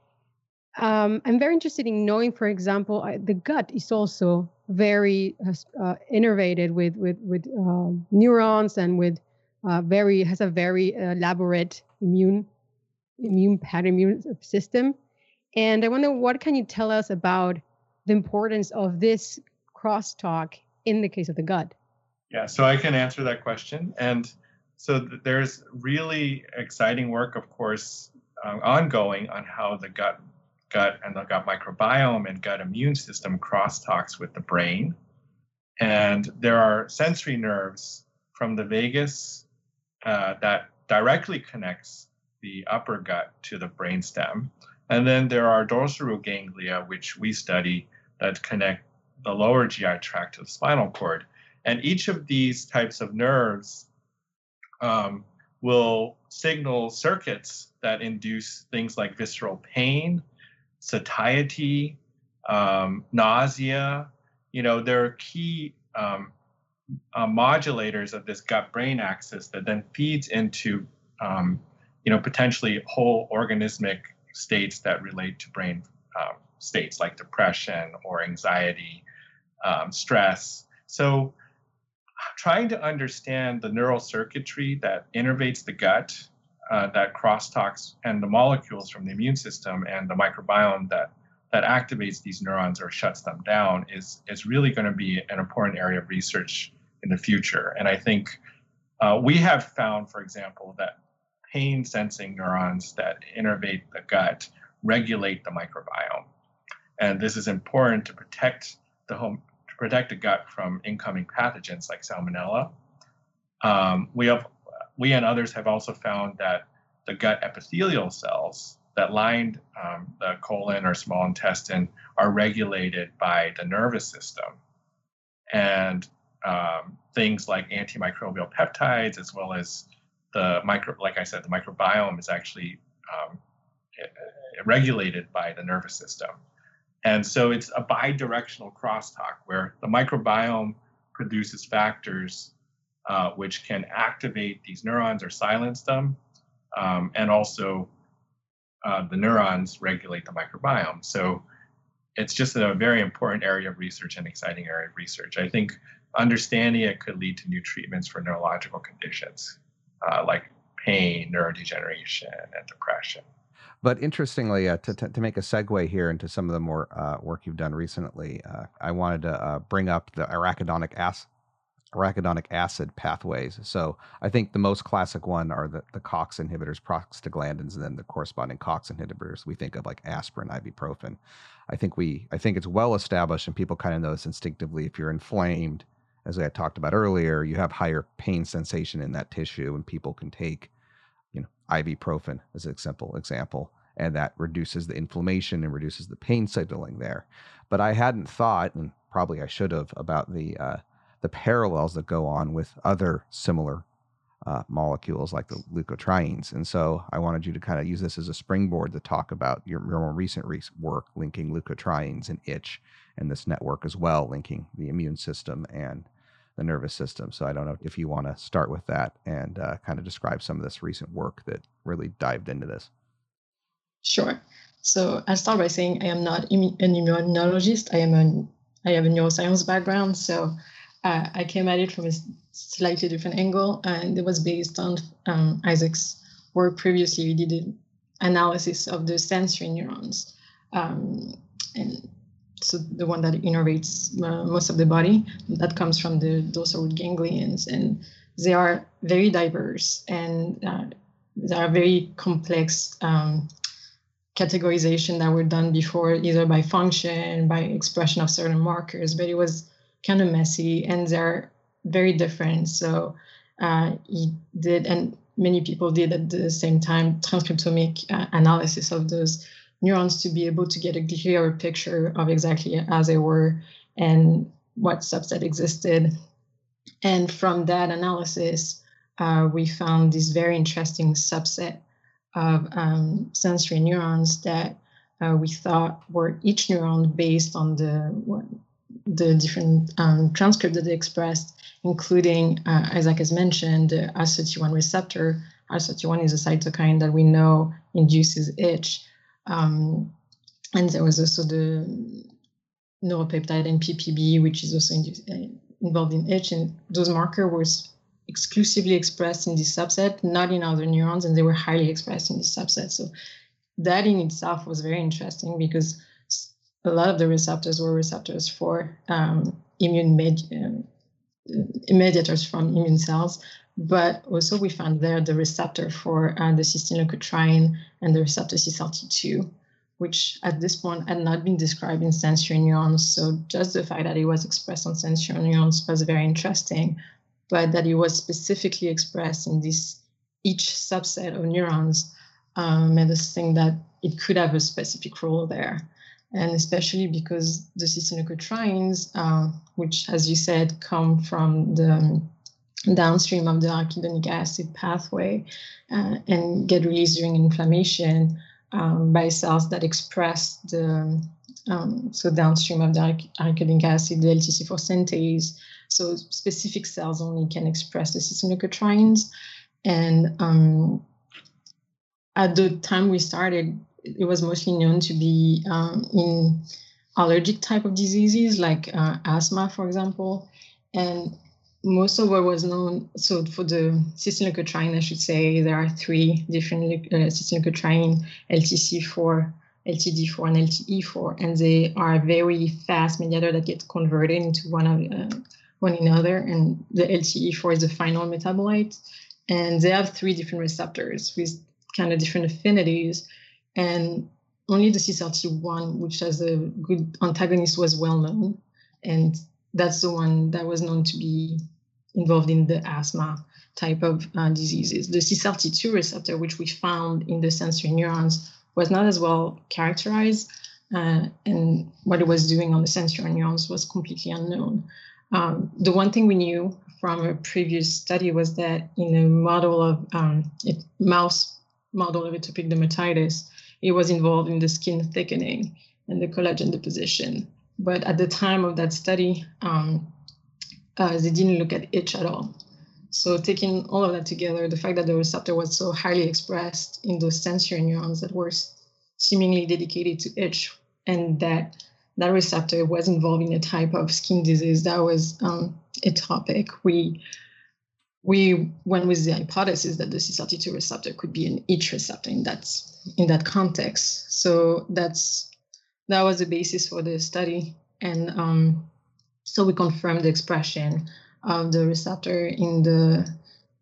[SPEAKER 2] Um, I'm very interested in knowing, for example, the gut is also very uh, innervated with with with uh, neurons and with uh, very has a very elaborate immune immune pattern immune system. And I wonder what can you tell us about the importance of this crosstalk in the case of the gut?
[SPEAKER 3] Yeah, so I can answer that question. And so th- there's really exciting work, of course, uh, ongoing on how the gut, gut and the gut microbiome and gut immune system crosstalks with the brain. And there are sensory nerves from the vagus uh, that directly connects the upper gut to the brainstem. And then there are dorsal root ganglia, which we study, that connect the lower GI tract to the spinal cord. And each of these types of nerves um, will signal circuits that induce things like visceral pain, satiety, um, nausea. You know, there are key um, uh, modulators of this gut-brain axis that then feeds into, um, you know, potentially whole organismic states that relate to brain um, states like depression or anxiety, um, stress. So trying to understand the neural circuitry that innervates the gut, uh, that crosstalks, and the molecules from the immune system and the microbiome that that activates these neurons or shuts them down is is really going to be an important area of research in the future. And I think uh, we have found, for example, that pain sensing neurons that innervate the gut regulate the microbiome, and this is important to protect the home protect the gut from incoming pathogens like salmonella. Um, we have we and others have also found that the gut epithelial cells that lined um, the colon or small intestine are regulated by the nervous system, and um, things like antimicrobial peptides as well as the micro, like I said, the microbiome is actually um, regulated by the nervous system. And so it's a bidirectional crosstalk where the microbiome produces factors uh, which can activate these neurons or silence them. Um, and also, uh, the neurons regulate the microbiome. So it's just a very important area of research and exciting area of research. I think understanding it could lead to new treatments for neurological conditions uh, like pain, neurodegeneration, and depression.
[SPEAKER 1] But interestingly, uh, to, to, to, make a segue here into some of the more uh, work you've done recently, uh, I wanted to uh, bring up the arachidonic acid, arachidonic acid pathways. So I think the most classic one are the, the COX inhibitors, prostaglandins, and then the corresponding COX inhibitors. We think of like aspirin, ibuprofen. I think we, I think it's well established, and people kind of know this instinctively. If you're inflamed, as I talked about earlier, you have higher pain sensation in that tissue, and people can take ibuprofen as a simple example, and that reduces the inflammation and reduces the pain signaling there. But I hadn't thought, and probably I should have, about the uh, the parallels that go on with other similar uh, molecules like the leukotrienes. And so I wanted you to kind of use this as a springboard to talk about your, your more recent re- work linking leukotrienes and itch and this network as well, linking the immune system and the nervous system. So I don't know if you want to start with that and uh, kind of describe some of this recent work that really dived into this.
[SPEAKER 4] Sure. So I'll start by saying I am not an immunologist. I am a I have a neuroscience background, so uh, I came at it from a slightly different angle, and it was based on um, Isaac's work previously. We did an analysis of the sensory neurons, um, and so the one that innervates uh, most of the body that comes from the dorsal ganglions and they are very diverse and uh, there are very complex um, categorization that were done before either by function by expression of certain markers but it was kind of messy and they're very different. So uh, he did and many people did at the same time transcriptomic uh, analysis of those neurons to be able to get a clearer picture of exactly as they were and what subset existed. And from that analysis, uh, we found this very interesting subset of um, sensory neurons that uh, we thought were each neuron based on the the different um, transcript that they expressed, including, uh, Isaac has mentioned, the ASOT1 receptor. ASOT1 is a cytokine that we know induces itch. Um, and there was also the neuropeptide NPPB, which is also in, uh, involved in itch. And those markers were exclusively expressed in this subset, not in other neurons, and they were highly expressed in this subset. So that in itself was very interesting because a lot of the receptors were receptors for um, immune med- uh, mediators from immune cells, but also we found there the receptor for uh, the cysteine leukotriene and the receptor CCLT2, which at this point had not been described in sensory neurons. So just the fact that it was expressed on sensory neurons was very interesting, but that it was specifically expressed in this each subset of neurons um, made us think that it could have a specific role there. And especially because the cysteine leukotrienes, uh, which, as you said, come from the downstream of the arachidonic acid pathway uh, and get released during inflammation um, by cells that express the um, so downstream of the arachidonic acid, the LTC4 synthase. So specific cells only can express the cysteine leukotrienes. And um, at the time we started, it was mostly known to be um, in allergic type of diseases like uh, asthma, for example. And most of what was known, so for the cysteine leukotriene, I should say, there are three different uh, cysteine leukotriene, LTC4, LTD4, and LTE4, and they are very fast mediator that get converted into one of uh, one another. And the LTE4 is the final metabolite, and they have three different receptors with kind of different affinities. And only the CCLT1, which has a good antagonist, was well known, and that's the one that was known to be involved in the asthma type of uh, diseases. The CCLT2 receptor, which we found in the sensory neurons, was not as well characterized, uh, and what it was doing on the sensory neurons was completely unknown. Um, the one thing we knew from a previous study was that in a model of um, mouse model of atopic dermatitis, it was involved in the skin thickening and the collagen deposition. But at the time of that study, um, uh, they didn't look at itch at all. So taking all of that together, the fact that the receptor was so highly expressed in those sensory neurons that were seemingly dedicated to itch, and that that receptor was involved in a type of skin disease that was um, atopic, we we went with the hypothesis that the CCL2 receptor could be an itch receptor in that in that context. So that's that was the basis for the study, and um, so we confirmed the expression of the receptor in the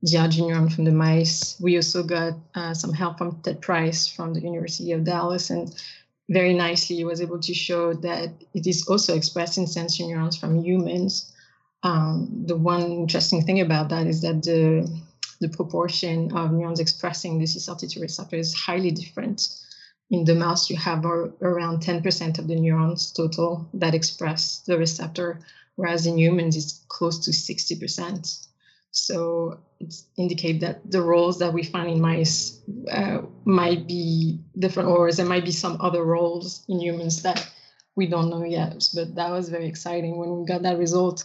[SPEAKER 4] neuron from the mice. We also got uh, some help from Ted Price from the University of Dallas, and very nicely was able to show that it is also expressed in sensory neurons from humans. Um, the one interesting thing about that is that the the proportion of neurons expressing the CCL2 receptor is highly different. In the mouse, you have around 10% of the neurons total that express the receptor, whereas in humans, it's close to 60%. So it indicates that the roles that we find in mice uh, might be different, or there might be some other roles in humans that we don't know yet. But that was very exciting when we got that result.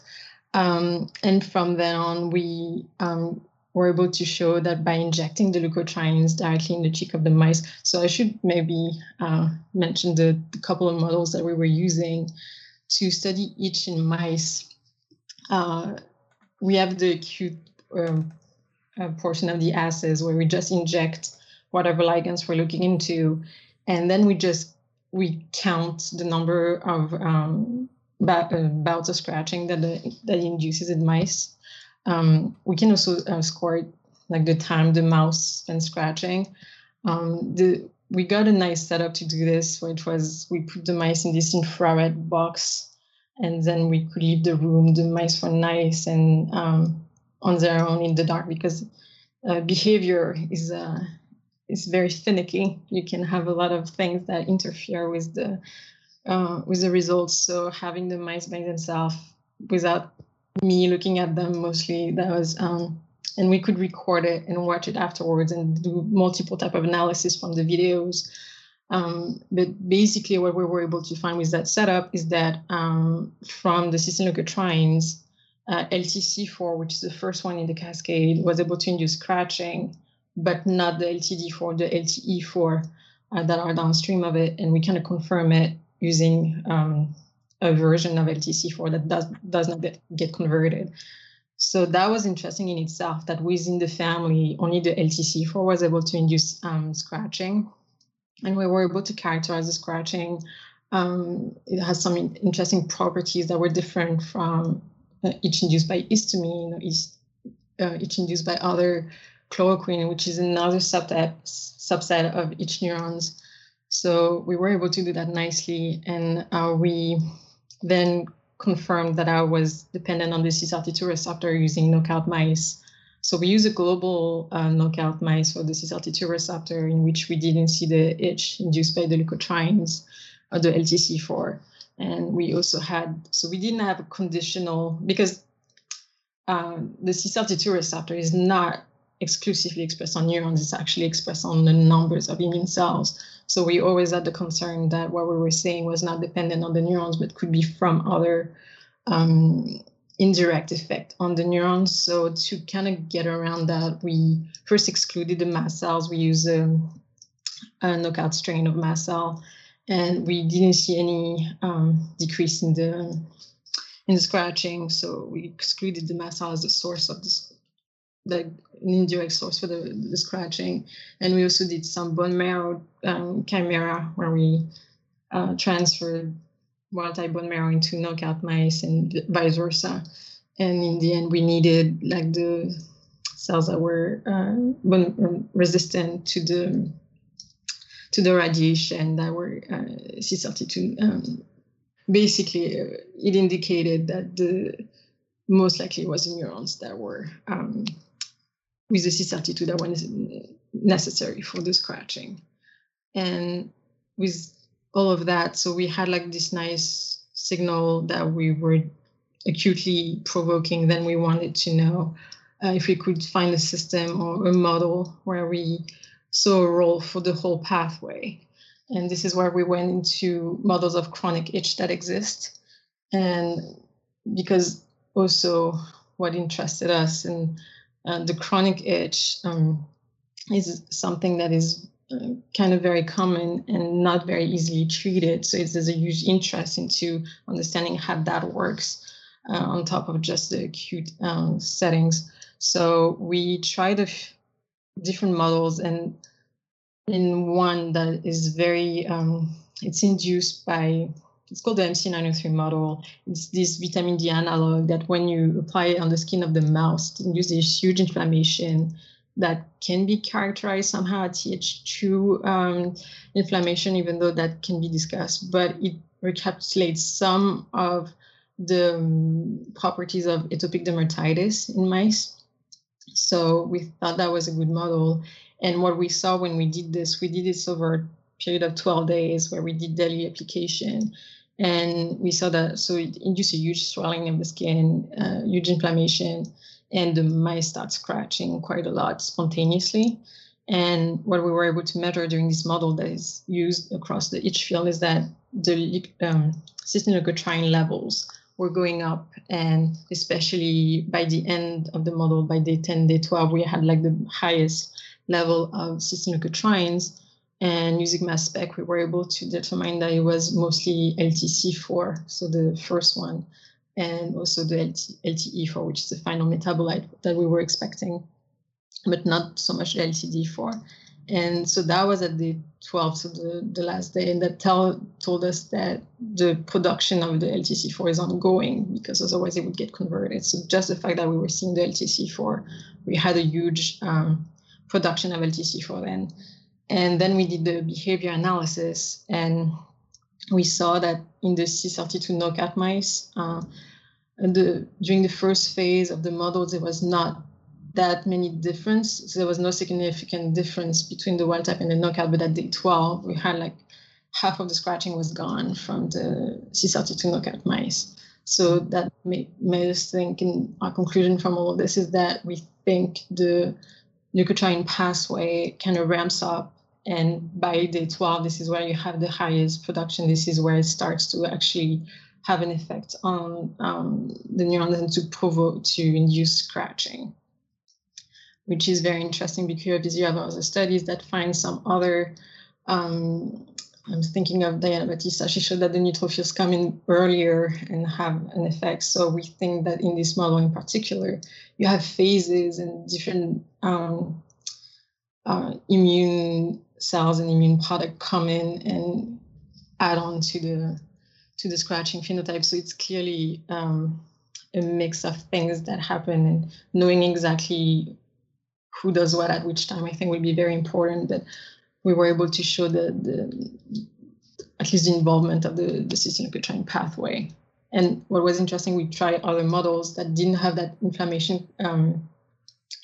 [SPEAKER 4] Um, and from then on, we um, were able to show that by injecting the leukotrienes directly in the cheek of the mice. So I should maybe uh, mention the, the, couple of models that we were using to study itch in mice. Uh, we have the acute um, uh, portion of the assays where we just inject whatever ligands we're looking into, and then we just we count the number of um, uh, bouts of scratching that the, that induces in mice um, we can also uh, score like the time the mouse spent scratching. Um, the we got a nice setup to do this, which was we put the mice in this infrared box, and then we could leave the room. The mice were nice and um, on their own in the dark because uh, behavior is uh, is very finicky. You can have a lot of things that interfere with the uh, with the results. So having the mice by themselves without me looking at them mostly. That was um, and we could record it and watch it afterwards and do multiple type of analysis from the videos. Um, but basically, what we were able to find with that setup is that um, from the cysteine leukotrienes, uh, LTC4, which is the first one in the cascade, was able to induce scratching, but not the LTD4, the LTE4 uh, that are downstream of it. And we kind of confirm it using um, a version of LTC4 that does does not get converted. So that was interesting in itself that within the family, only the LTC4 was able to induce um, scratching. And we were able to characterize the scratching. Um, it has some interesting properties that were different from uh, itch induced by histamine, itch, uh, itch induced by other chloroquine, which is another subtype, subset of itch neurons. So we were able to do that nicely. And uh, we then confirmed that I was dependent on the CCL2 receptor using knockout mice. So we use a global uh, knockout mice for the CCL2 receptor in which we didn't see the itch induced by the leukotrienes or the LTC4. And we also had, so we didn't have a conditional, because um, the C32 receptor is not exclusively expressed on neurons, it's actually expressed on the numbers of immune cells. So we always had the concern that what we were saying was not dependent on the neurons, but could be from other um, indirect effect on the neurons. So to kind of get around that, we first excluded the mast cells. We used a, a knockout strain of mast cell, and we didn't see any um, decrease in the in the scratching. So we excluded the mast cell as the source of this, the an indirect source for the, the scratching. And we also did some bone marrow um, chimera where we uh, transferred wild type bone marrow into knockout mice and vice versa. And in the end, we needed like the cells that were uh, um, resistant to the to the radiation that were uh, C32. Um, basically, uh, it indicated that the most likely was the neurons that were um, with the C32 that was necessary for the scratching. And with all of that. So we had like this nice signal that we were acutely provoking. Then we wanted to know uh, if we could find a system or a model where we saw a role for the whole pathway. And this is where we went into models of chronic itch that exist. And because also what interested us and uh, the chronic itch um, is something that is kind of very common and not very easily treated. So there's a huge interest into understanding how that works uh, on top of just the acute um, settings. So we tried a f- different models, and in one that is very, um, it's induced by it's called the MC903 model. It's this vitamin D analog that when you apply it on the skin of the mouse, it induces huge inflammation that can be characterized somehow at Th2 um, inflammation, even though that can be discussed, but it recapitulates some of the um, properties of atopic dermatitis in mice. So we thought that was a good model. And what we saw when we did this, we did this over a period of 12 days where we did daily application. And we saw that, so it induced a huge swelling of the skin, uh, huge inflammation and the mice start scratching quite a lot spontaneously. And what we were able to measure during this model that is used across the itch field is that the um, cystine levels were going up. And especially by the end of the model, by day 10, day 12, we had like the highest level of cystine And using mass spec, we were able to determine that it was mostly LTC4, so the first one and also the LTE4, which is the final metabolite that we were expecting, but not so much the LTD4. And so that was at the 12th, so the, the last day, and that tell, told us that the production of the LTC4 is ongoing because otherwise it would get converted. So just the fact that we were seeing the LTC4, we had a huge um, production of LTC4 then. And then we did the behavior analysis, and we saw that in the C32 knockout mice, uh, the, during the first phase of the model, there was not that many difference. So there was no significant difference between the wild type and the knockout, but at day 12, we had like half of the scratching was gone from the C32 knockout mice. So that made, us think, and our conclusion from all of this is that we think the leukotriene pathway kind of ramps up and by day 12 this is where you have the highest production this is where it starts to actually have an effect on um, the neurons and to provoke to induce scratching which is very interesting because you have other studies that find some other um, I'm thinking of Diana Batista. She showed that the neutrophils come in earlier and have an effect. So we think that in this model in particular, you have phases and different um, uh, immune cells and immune product come in and add on to the to the scratching phenotype. So it's clearly um, a mix of things that happen and knowing exactly who does what at which time, I think will be very important that we were able to show the, the at least the involvement of the, the cystine pathway. And what was interesting, we tried other models that didn't have that inflammation um,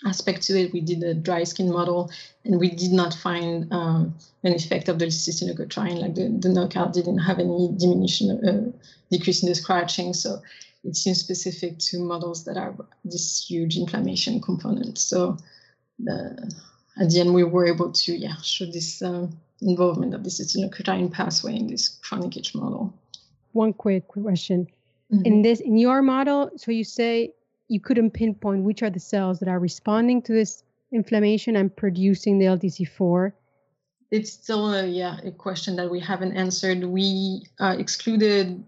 [SPEAKER 4] aspect to it. We did a dry skin model, and we did not find um, an effect of the cystine Like the, the knockout didn't have any diminution, uh, decrease in the scratching. So it seems specific to models that are this huge inflammation component. So the, at the end, we were able to yeah show this uh, involvement of the acetylnucleotide pathway in this chronic itch model.
[SPEAKER 2] One quick question. Mm-hmm. In this, in your model, so you say you couldn't pinpoint which are the cells that are responding to this inflammation and producing the LTC4.
[SPEAKER 4] It's still a yeah a question that we haven't answered. We uh, excluded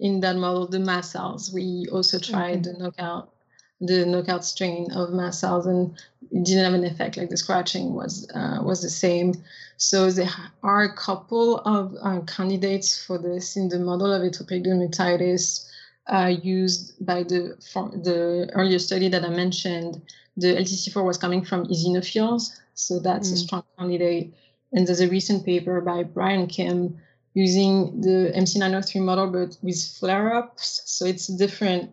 [SPEAKER 4] in that model the mast cells. We also tried mm-hmm. the knockout the knockout strain of mast cells and it didn't have an effect like the scratching was uh, was the same so there are a couple of uh, candidates for this in the model of atopic dermatitis uh, used by the the earlier study that I mentioned. The LTC4 was coming from eosinophils, so that's mm. a strong candidate. And there's a recent paper by Brian Kim using the MC903 model, but with flare-ups. So it's a different.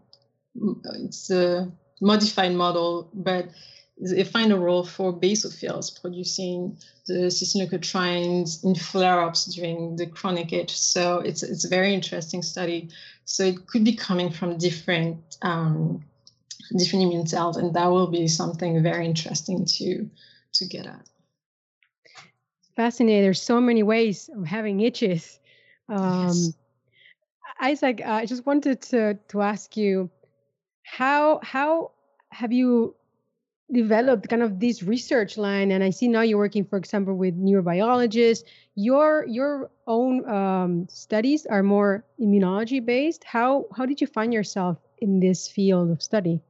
[SPEAKER 4] It's a modified model, but they find a role for basophils producing the cystinucleotrides in flare-ups during the chronic itch. So it's it's a very interesting study. So it could be coming from different um, different immune cells, and that will be something very interesting to to get at.
[SPEAKER 2] Fascinating. There's so many ways of having itches. Um, yes. Isaac, I just wanted to to ask you how how have you developed kind of this research line and i see now you're working for example with neurobiologists. Your your own um, studies are more immunology based how how did you find yourself in this field of study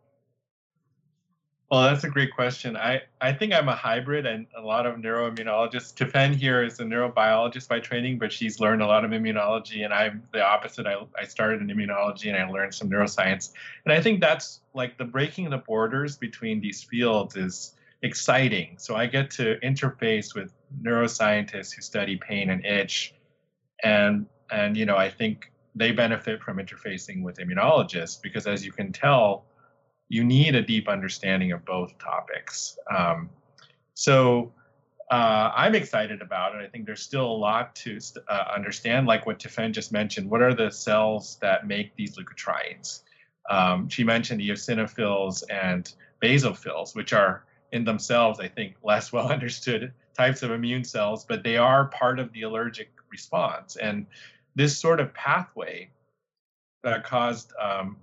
[SPEAKER 3] well, that's a great question. I, I think I'm a hybrid, and a lot of neuroimmunologists. Tiffen here is a neurobiologist by training, but she's learned a lot of immunology, and I'm the opposite. I, I started in immunology and I learned some neuroscience. And I think that's like the breaking the borders between these fields is exciting. So I get to interface with neuroscientists who study pain and itch, and and you know I think they benefit from interfacing with immunologists because, as you can tell you need a deep understanding of both topics. Um, so uh, I'm excited about it. I think there's still a lot to uh, understand, like what Tiffen just mentioned. What are the cells that make these leukotrienes? Um, she mentioned eosinophils and basophils, which are in themselves, I think, less well understood types of immune cells, but they are part of the allergic response. And this sort of pathway that caused um,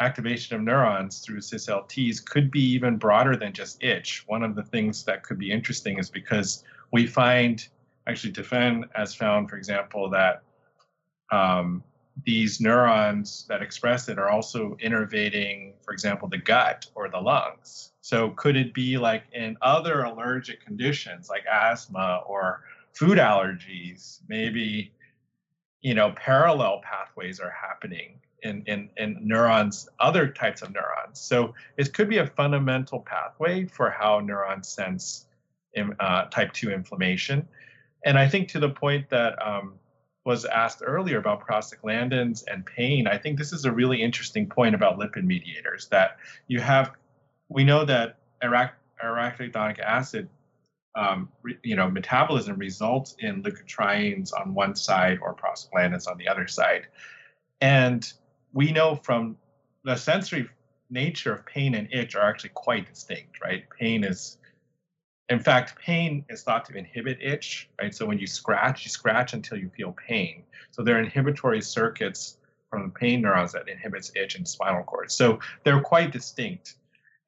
[SPEAKER 3] activation of neurons through CysLTs could be even broader than just itch. One of the things that could be interesting is because we find, actually, Tiffen has found, for example, that um, these neurons that express it are also innervating, for example, the gut or the lungs. So could it be like in other allergic conditions like asthma or food allergies, maybe, you know, parallel pathways are happening in, in, in neurons, other types of neurons. So it could be a fundamental pathway for how neurons sense uh, type 2 inflammation. And I think to the point that um, was asked earlier about prostaglandins and pain, I think this is a really interesting point about lipid mediators that you have, we know that arachidonic acid um, you know, metabolism results in leukotrienes on one side or prostaglandins on the other side. And we know from the sensory nature of pain and itch are actually quite distinct, right? Pain is, in fact, pain is thought to inhibit itch, right? So when you scratch, you scratch until you feel pain. So there are inhibitory circuits from the pain neurons that inhibits itch in spinal cord. So they're quite distinct.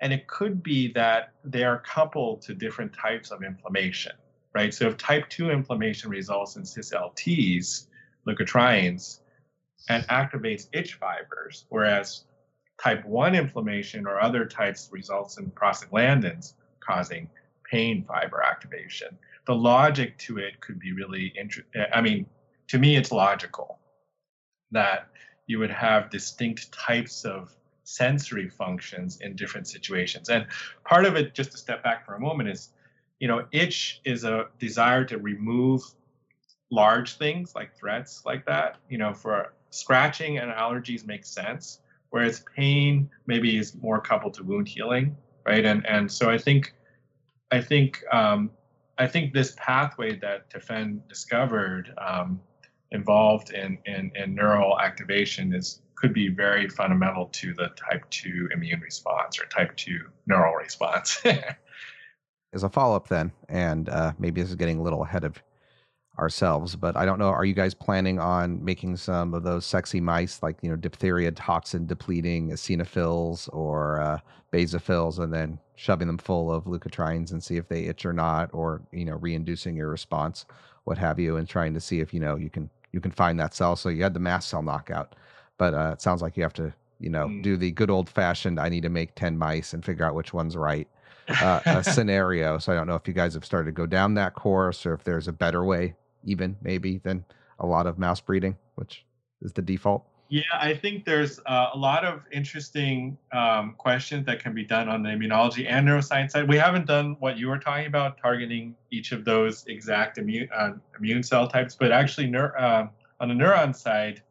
[SPEAKER 3] And it could be that they are coupled to different types of inflammation, right? So if type 2 inflammation results in CysLTs, leukotrienes, and activates itch fibers, whereas type 1 inflammation or other types results in prostaglandins causing pain fiber activation. The logic to it could be really interesting. I mean, to me, it's logical that you would have distinct types of sensory functions in different situations. And part of it, just to step back for a moment, is you know, itch is a desire to remove large things like threats like that, you know, for scratching and allergies make sense, whereas pain maybe is more coupled to wound healing, right? And and so I think I think um, I think this pathway that Tiffen discovered um, involved in, in, in neural activation is could be very fundamental to the type 2 immune response or type 2 neural response.
[SPEAKER 1] As a follow up, then, and uh, maybe this is getting a little ahead of ourselves, but I don't know. Are you guys planning on making some of those sexy mice, like you know, diphtheria toxin depleting eosinophils or uh, basophils, and then shoving them full of leukotrienes and see if they itch or not, or you know, reinducing your response, what have you, and trying to see if you know you can you can find that cell. So you had the mast cell knockout, but uh, it sounds like you have to you know mm. do the good old fashioned. I need to make ten mice and figure out which one's right. Uh, a scenario. So I don't know if you guys have started to go down that course or if there's a better way even maybe than a lot of mouse breeding, which is the default?
[SPEAKER 3] Yeah, I think there's uh, a lot of interesting um, questions that can be done on the immunology and neuroscience side. We haven't done what you were talking about, targeting each of those exact immune uh, immune cell types, but actually, neur- uh, on the neuron side,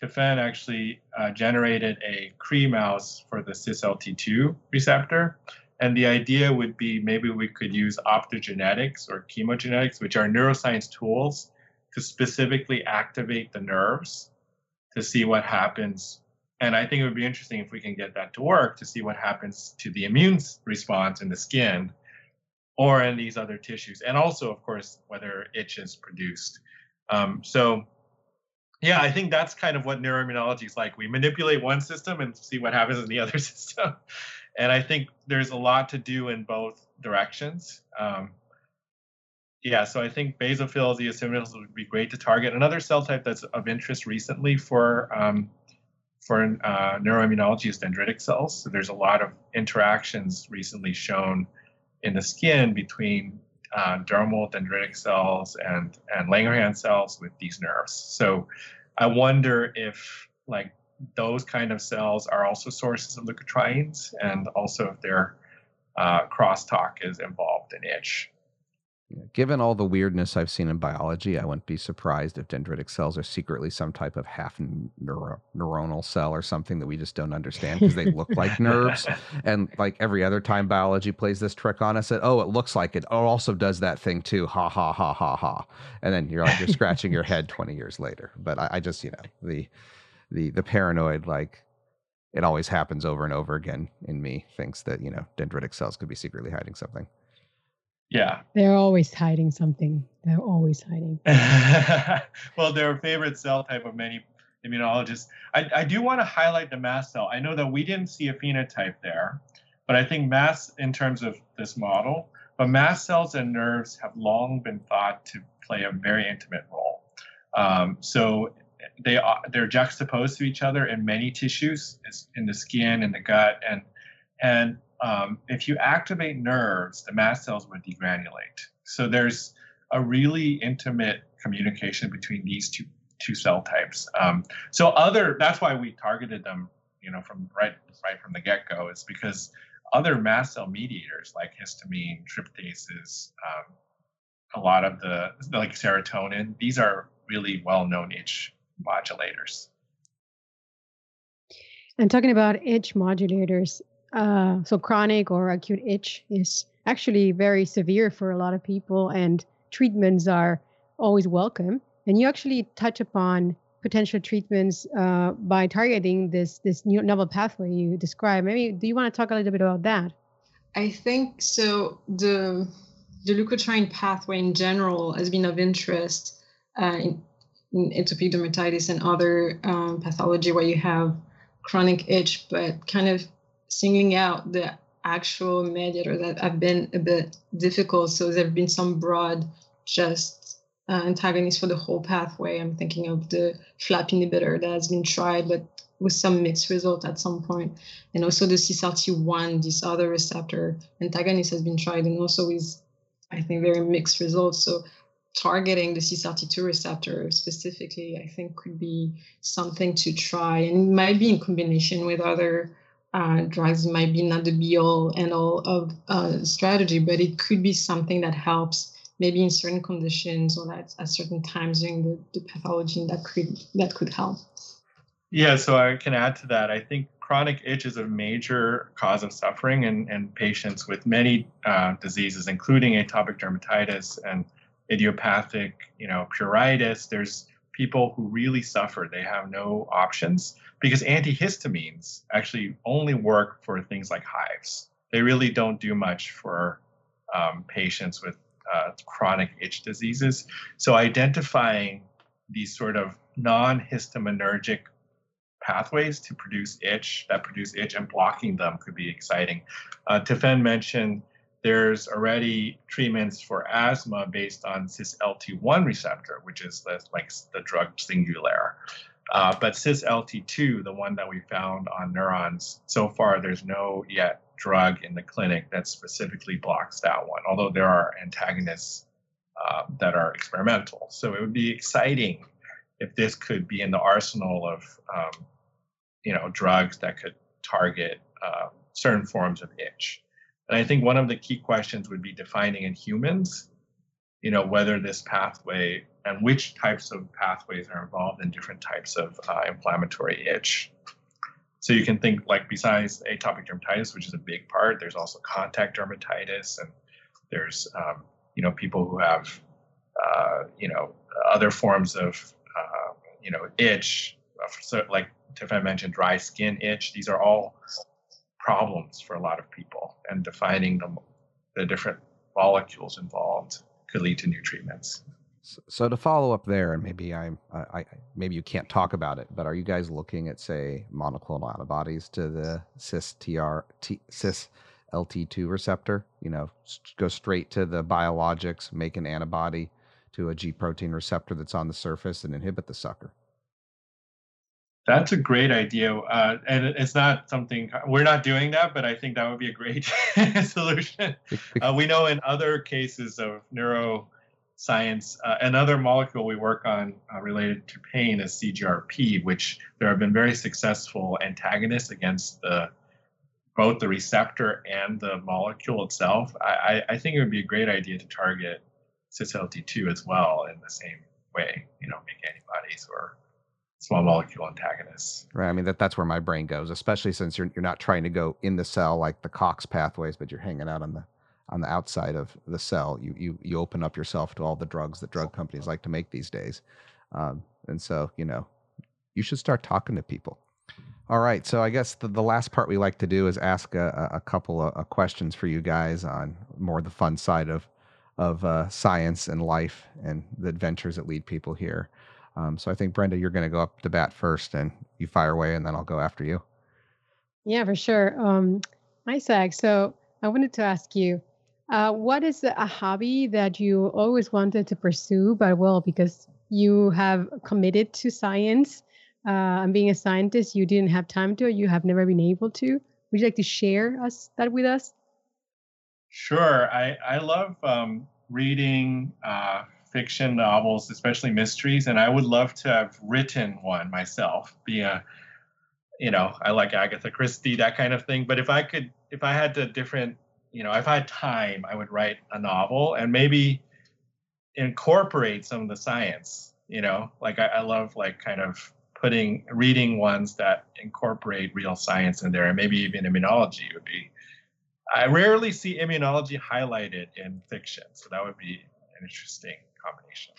[SPEAKER 3] Tiffen actually uh, generated a Cree mouse for the CysLT2 receptor. And the idea would be maybe we could use optogenetics or chemogenetics, which are neuroscience tools, to specifically activate the nerves to see what happens. And I think it would be interesting if we can get that to work to see what happens to the immune response in the skin or in these other tissues. And also, of course, whether itch is produced. Um, so, yeah, I think that's kind of what neuroimmunology is like. We manipulate one system and see what happens in the other system and I think there's a lot to do in both directions. Um, yeah, so I think basophils, eosinophils would be great to target. Another cell type that's of interest recently for um, for uh, neuroimmunology is dendritic cells. So there's a lot of interactions recently shown in the skin between uh, dermal dendritic cells and and Langerhans cells with these nerves. So I wonder if like those kind of cells are also sources of leukotrienes, and also if their uh, crosstalk is involved in itch.
[SPEAKER 1] Given all the weirdness I've seen in biology, I wouldn't be surprised if dendritic cells are secretly some type of half neuro- neuronal cell or something that we just don't understand because they look like nerves. And like every other time biology plays this trick on us, that oh, it looks like it. Oh, also does that thing too. Ha ha ha ha ha. And then you're like you're scratching your head 20 years later. But I, I just you know the the the paranoid like it always happens over and over again in me thinks that you know dendritic cells could be secretly hiding something.
[SPEAKER 3] Yeah.
[SPEAKER 2] They're always hiding something. They're always hiding.
[SPEAKER 3] Well they're a favorite cell type of many immunologists. I, I do want to highlight the mast cell. I know that we didn't see a phenotype there but i think mast in terms of this model but mast cells and nerves have long been thought to play a very intimate role. Um, so they are they're juxtaposed to each other in many tissues in the skin and the gut and and um, if you activate nerves the mast cells would degranulate. So there's a really intimate communication between these two two cell types. Um, so other that's why we targeted them you know from right right from the get-go is because other mast cell mediators like histamine tryptases um, a lot of the like serotonin these are really well-known itch modulators.
[SPEAKER 2] And talking about itch modulators, uh, so chronic or acute itch is actually very severe for a lot of people, and treatments are always welcome. And you actually touch upon potential treatments uh, by targeting this this new novel pathway you describe. Maybe do you want to talk a little bit about that?
[SPEAKER 4] I think so. The the leukotriene pathway in general has been of interest uh, in, atopic and other um, pathology where you have chronic itch, but kind of singling out the actual mediator that have been a bit difficult. So there have been some broad, just uh, antagonists for the whole pathway. I'm thinking of the FLAP inhibitor that has been tried, but with some mixed result at some point. And also the CSRT1, this other receptor antagonist has been tried, and also with, I think, very mixed results. So targeting the CSRT2 receptor specifically, I think could be something to try and might be in combination with other uh, drugs. It might be not the be all and all of uh, strategy, but it could be something that helps maybe in certain conditions or at, at certain times during the, the pathology that could that could help.
[SPEAKER 3] Yeah, so I can add to that. I think chronic itch is a major cause of suffering in, in patients with many uh, diseases, including atopic dermatitis and idiopathic, you know, pruritus. There's people who really suffer, they have no options because antihistamines actually only work for things like hives. They really don't do much for um, patients with uh, chronic itch diseases. So identifying these sort of non-histaminergic pathways to produce itch that produce itch and blocking them could be exciting. Uh, Tiffen mentioned there's already treatments for asthma based on cis-LT1 receptor, which is the, like the drug Singulair. Uh, but cis-LT2, the one that we found on neurons, so far there's no yet drug in the clinic that specifically blocks that one, although there are antagonists uh, that are experimental. So it would be exciting if this could be in the arsenal of um, you know drugs that could target uh, certain forms of itch. And I think one of the key questions would be defining in humans, you know, whether this pathway and which types of pathways are involved in different types of uh, inflammatory itch. So you can think like besides atopic dermatitis, which is a big part, there's also contact dermatitis, and there's um, you know people who have uh, you know other forms of uh, you know itch, so like Tiffen mentioned, dry skin itch. These are all problems for a lot of people, and defining the the different molecules involved could lead to new treatments.
[SPEAKER 1] So to follow up there, and maybe I'm, I, maybe you can't talk about it, but are you guys looking at say monoclonal antibodies to the cis TR T, cis LT2 receptor? You know, go straight to the biologics, make an antibody to a G protein receptor that's on the surface and inhibit the sucker.
[SPEAKER 3] That's a great idea, uh, and it's not something we're not doing that, but I think that would be a great solution. Uh, we know in other cases of neuroscience. Uh, another molecule we work on uh, related to pain is CGRP, which there have been very successful antagonists against the both the receptor and the molecule itself. I, I think it would be a great idea to target cis-LT2 as well in the same way, you know, make antibodies or small molecule antagonists.
[SPEAKER 1] Right. I mean that that's where my brain goes, especially since you're you're not trying to go in the cell like the COX pathways, but you're hanging out on the on the outside of the cell. You you you open up yourself to all the drugs that drug companies like to make these days, um, and so you know you should start talking to people. All right, so I guess the, the last part we like to do is ask a, a couple of, questions for you guys on more the fun side of of uh, science and life and the adventures that lead people here. Um, so I think Brenda, you're going to go up to bat first, and you fire away, and then I'll go after you.
[SPEAKER 2] Yeah, for sure. Um, Isaac, so I wanted to ask you, uh, what is a hobby that you always wanted to pursue, but well, because you have committed to science uh, and being a scientist, you didn't have time to, you have never been able to? Would you like to share us that with us?
[SPEAKER 3] Sure. I, I love um, reading uh, fiction novels, especially mysteries, and I would love to have written one myself, be a you know, I like Agatha Christie, that kind of thing. But if I could, if I had a different you know, if I had time, I would write a novel and maybe incorporate some of the science. You know, like I, I love like kind of putting reading ones that incorporate real science in there, and maybe even immunology would be. I rarely see immunology highlighted in fiction, so that would be interesting combination.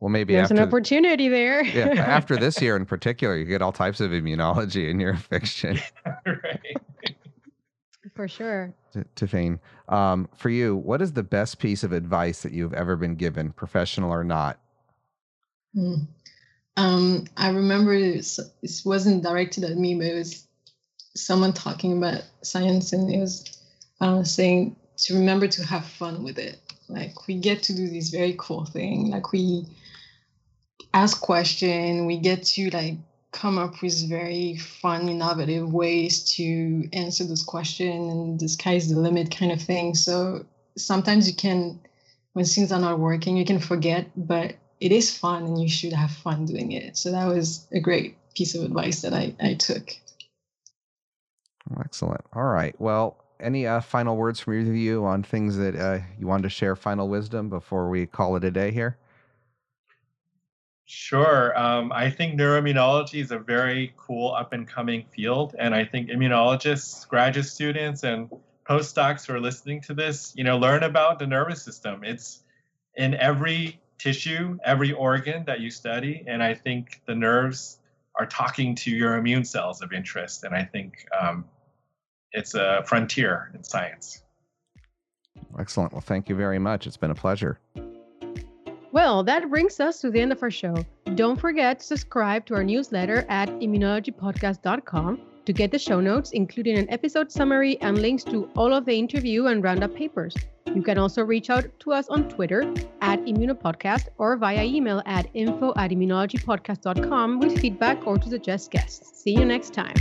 [SPEAKER 1] Well, maybe
[SPEAKER 2] there's
[SPEAKER 1] after,
[SPEAKER 2] an opportunity there.
[SPEAKER 1] yeah, after this year in particular, you get all types of immunology in your fiction.
[SPEAKER 3] right.
[SPEAKER 2] For sure.
[SPEAKER 1] Tiffen, um, for you, what is the best piece of advice that you've ever been given, professional or not?
[SPEAKER 4] Mm. Um, I remember it, wasn't directed at me, but it was someone talking about science, and it was uh, saying to remember to have fun with it. Like we get to do this very cool thing. Like we ask question, we get to like come up with very fun, innovative ways to answer this question and the sky's the limit kind of thing. So sometimes you can, when things are not working, you can forget, but it is fun and you should have fun doing it. So that was a great piece of advice that I, I took.
[SPEAKER 1] Excellent. All right. Well, any uh, final words from either of you on things that uh, you wanted to share final wisdom before we call it a day here?
[SPEAKER 3] Sure. Um, I think neuroimmunology is a very cool up and coming field. And I think immunologists, graduate students, and postdocs who are listening to this, you know, learn about the nervous system. It's in every tissue, every organ that you study, and I think the nerves are talking to your immune cells of interest, and I think um, it's a frontier in science.
[SPEAKER 1] Excellent. Well, thank you very much. It's been a pleasure.
[SPEAKER 2] Well, that brings us to the end of our show. Don't forget to subscribe to our newsletter at immunologypodcast.com to get the show notes, including an episode summary and links to all of the interview and roundup papers. You can also reach out to us on Twitter at Immunopodcast or via email at info at immunologypodcast.com with feedback or to suggest guests. See you next time.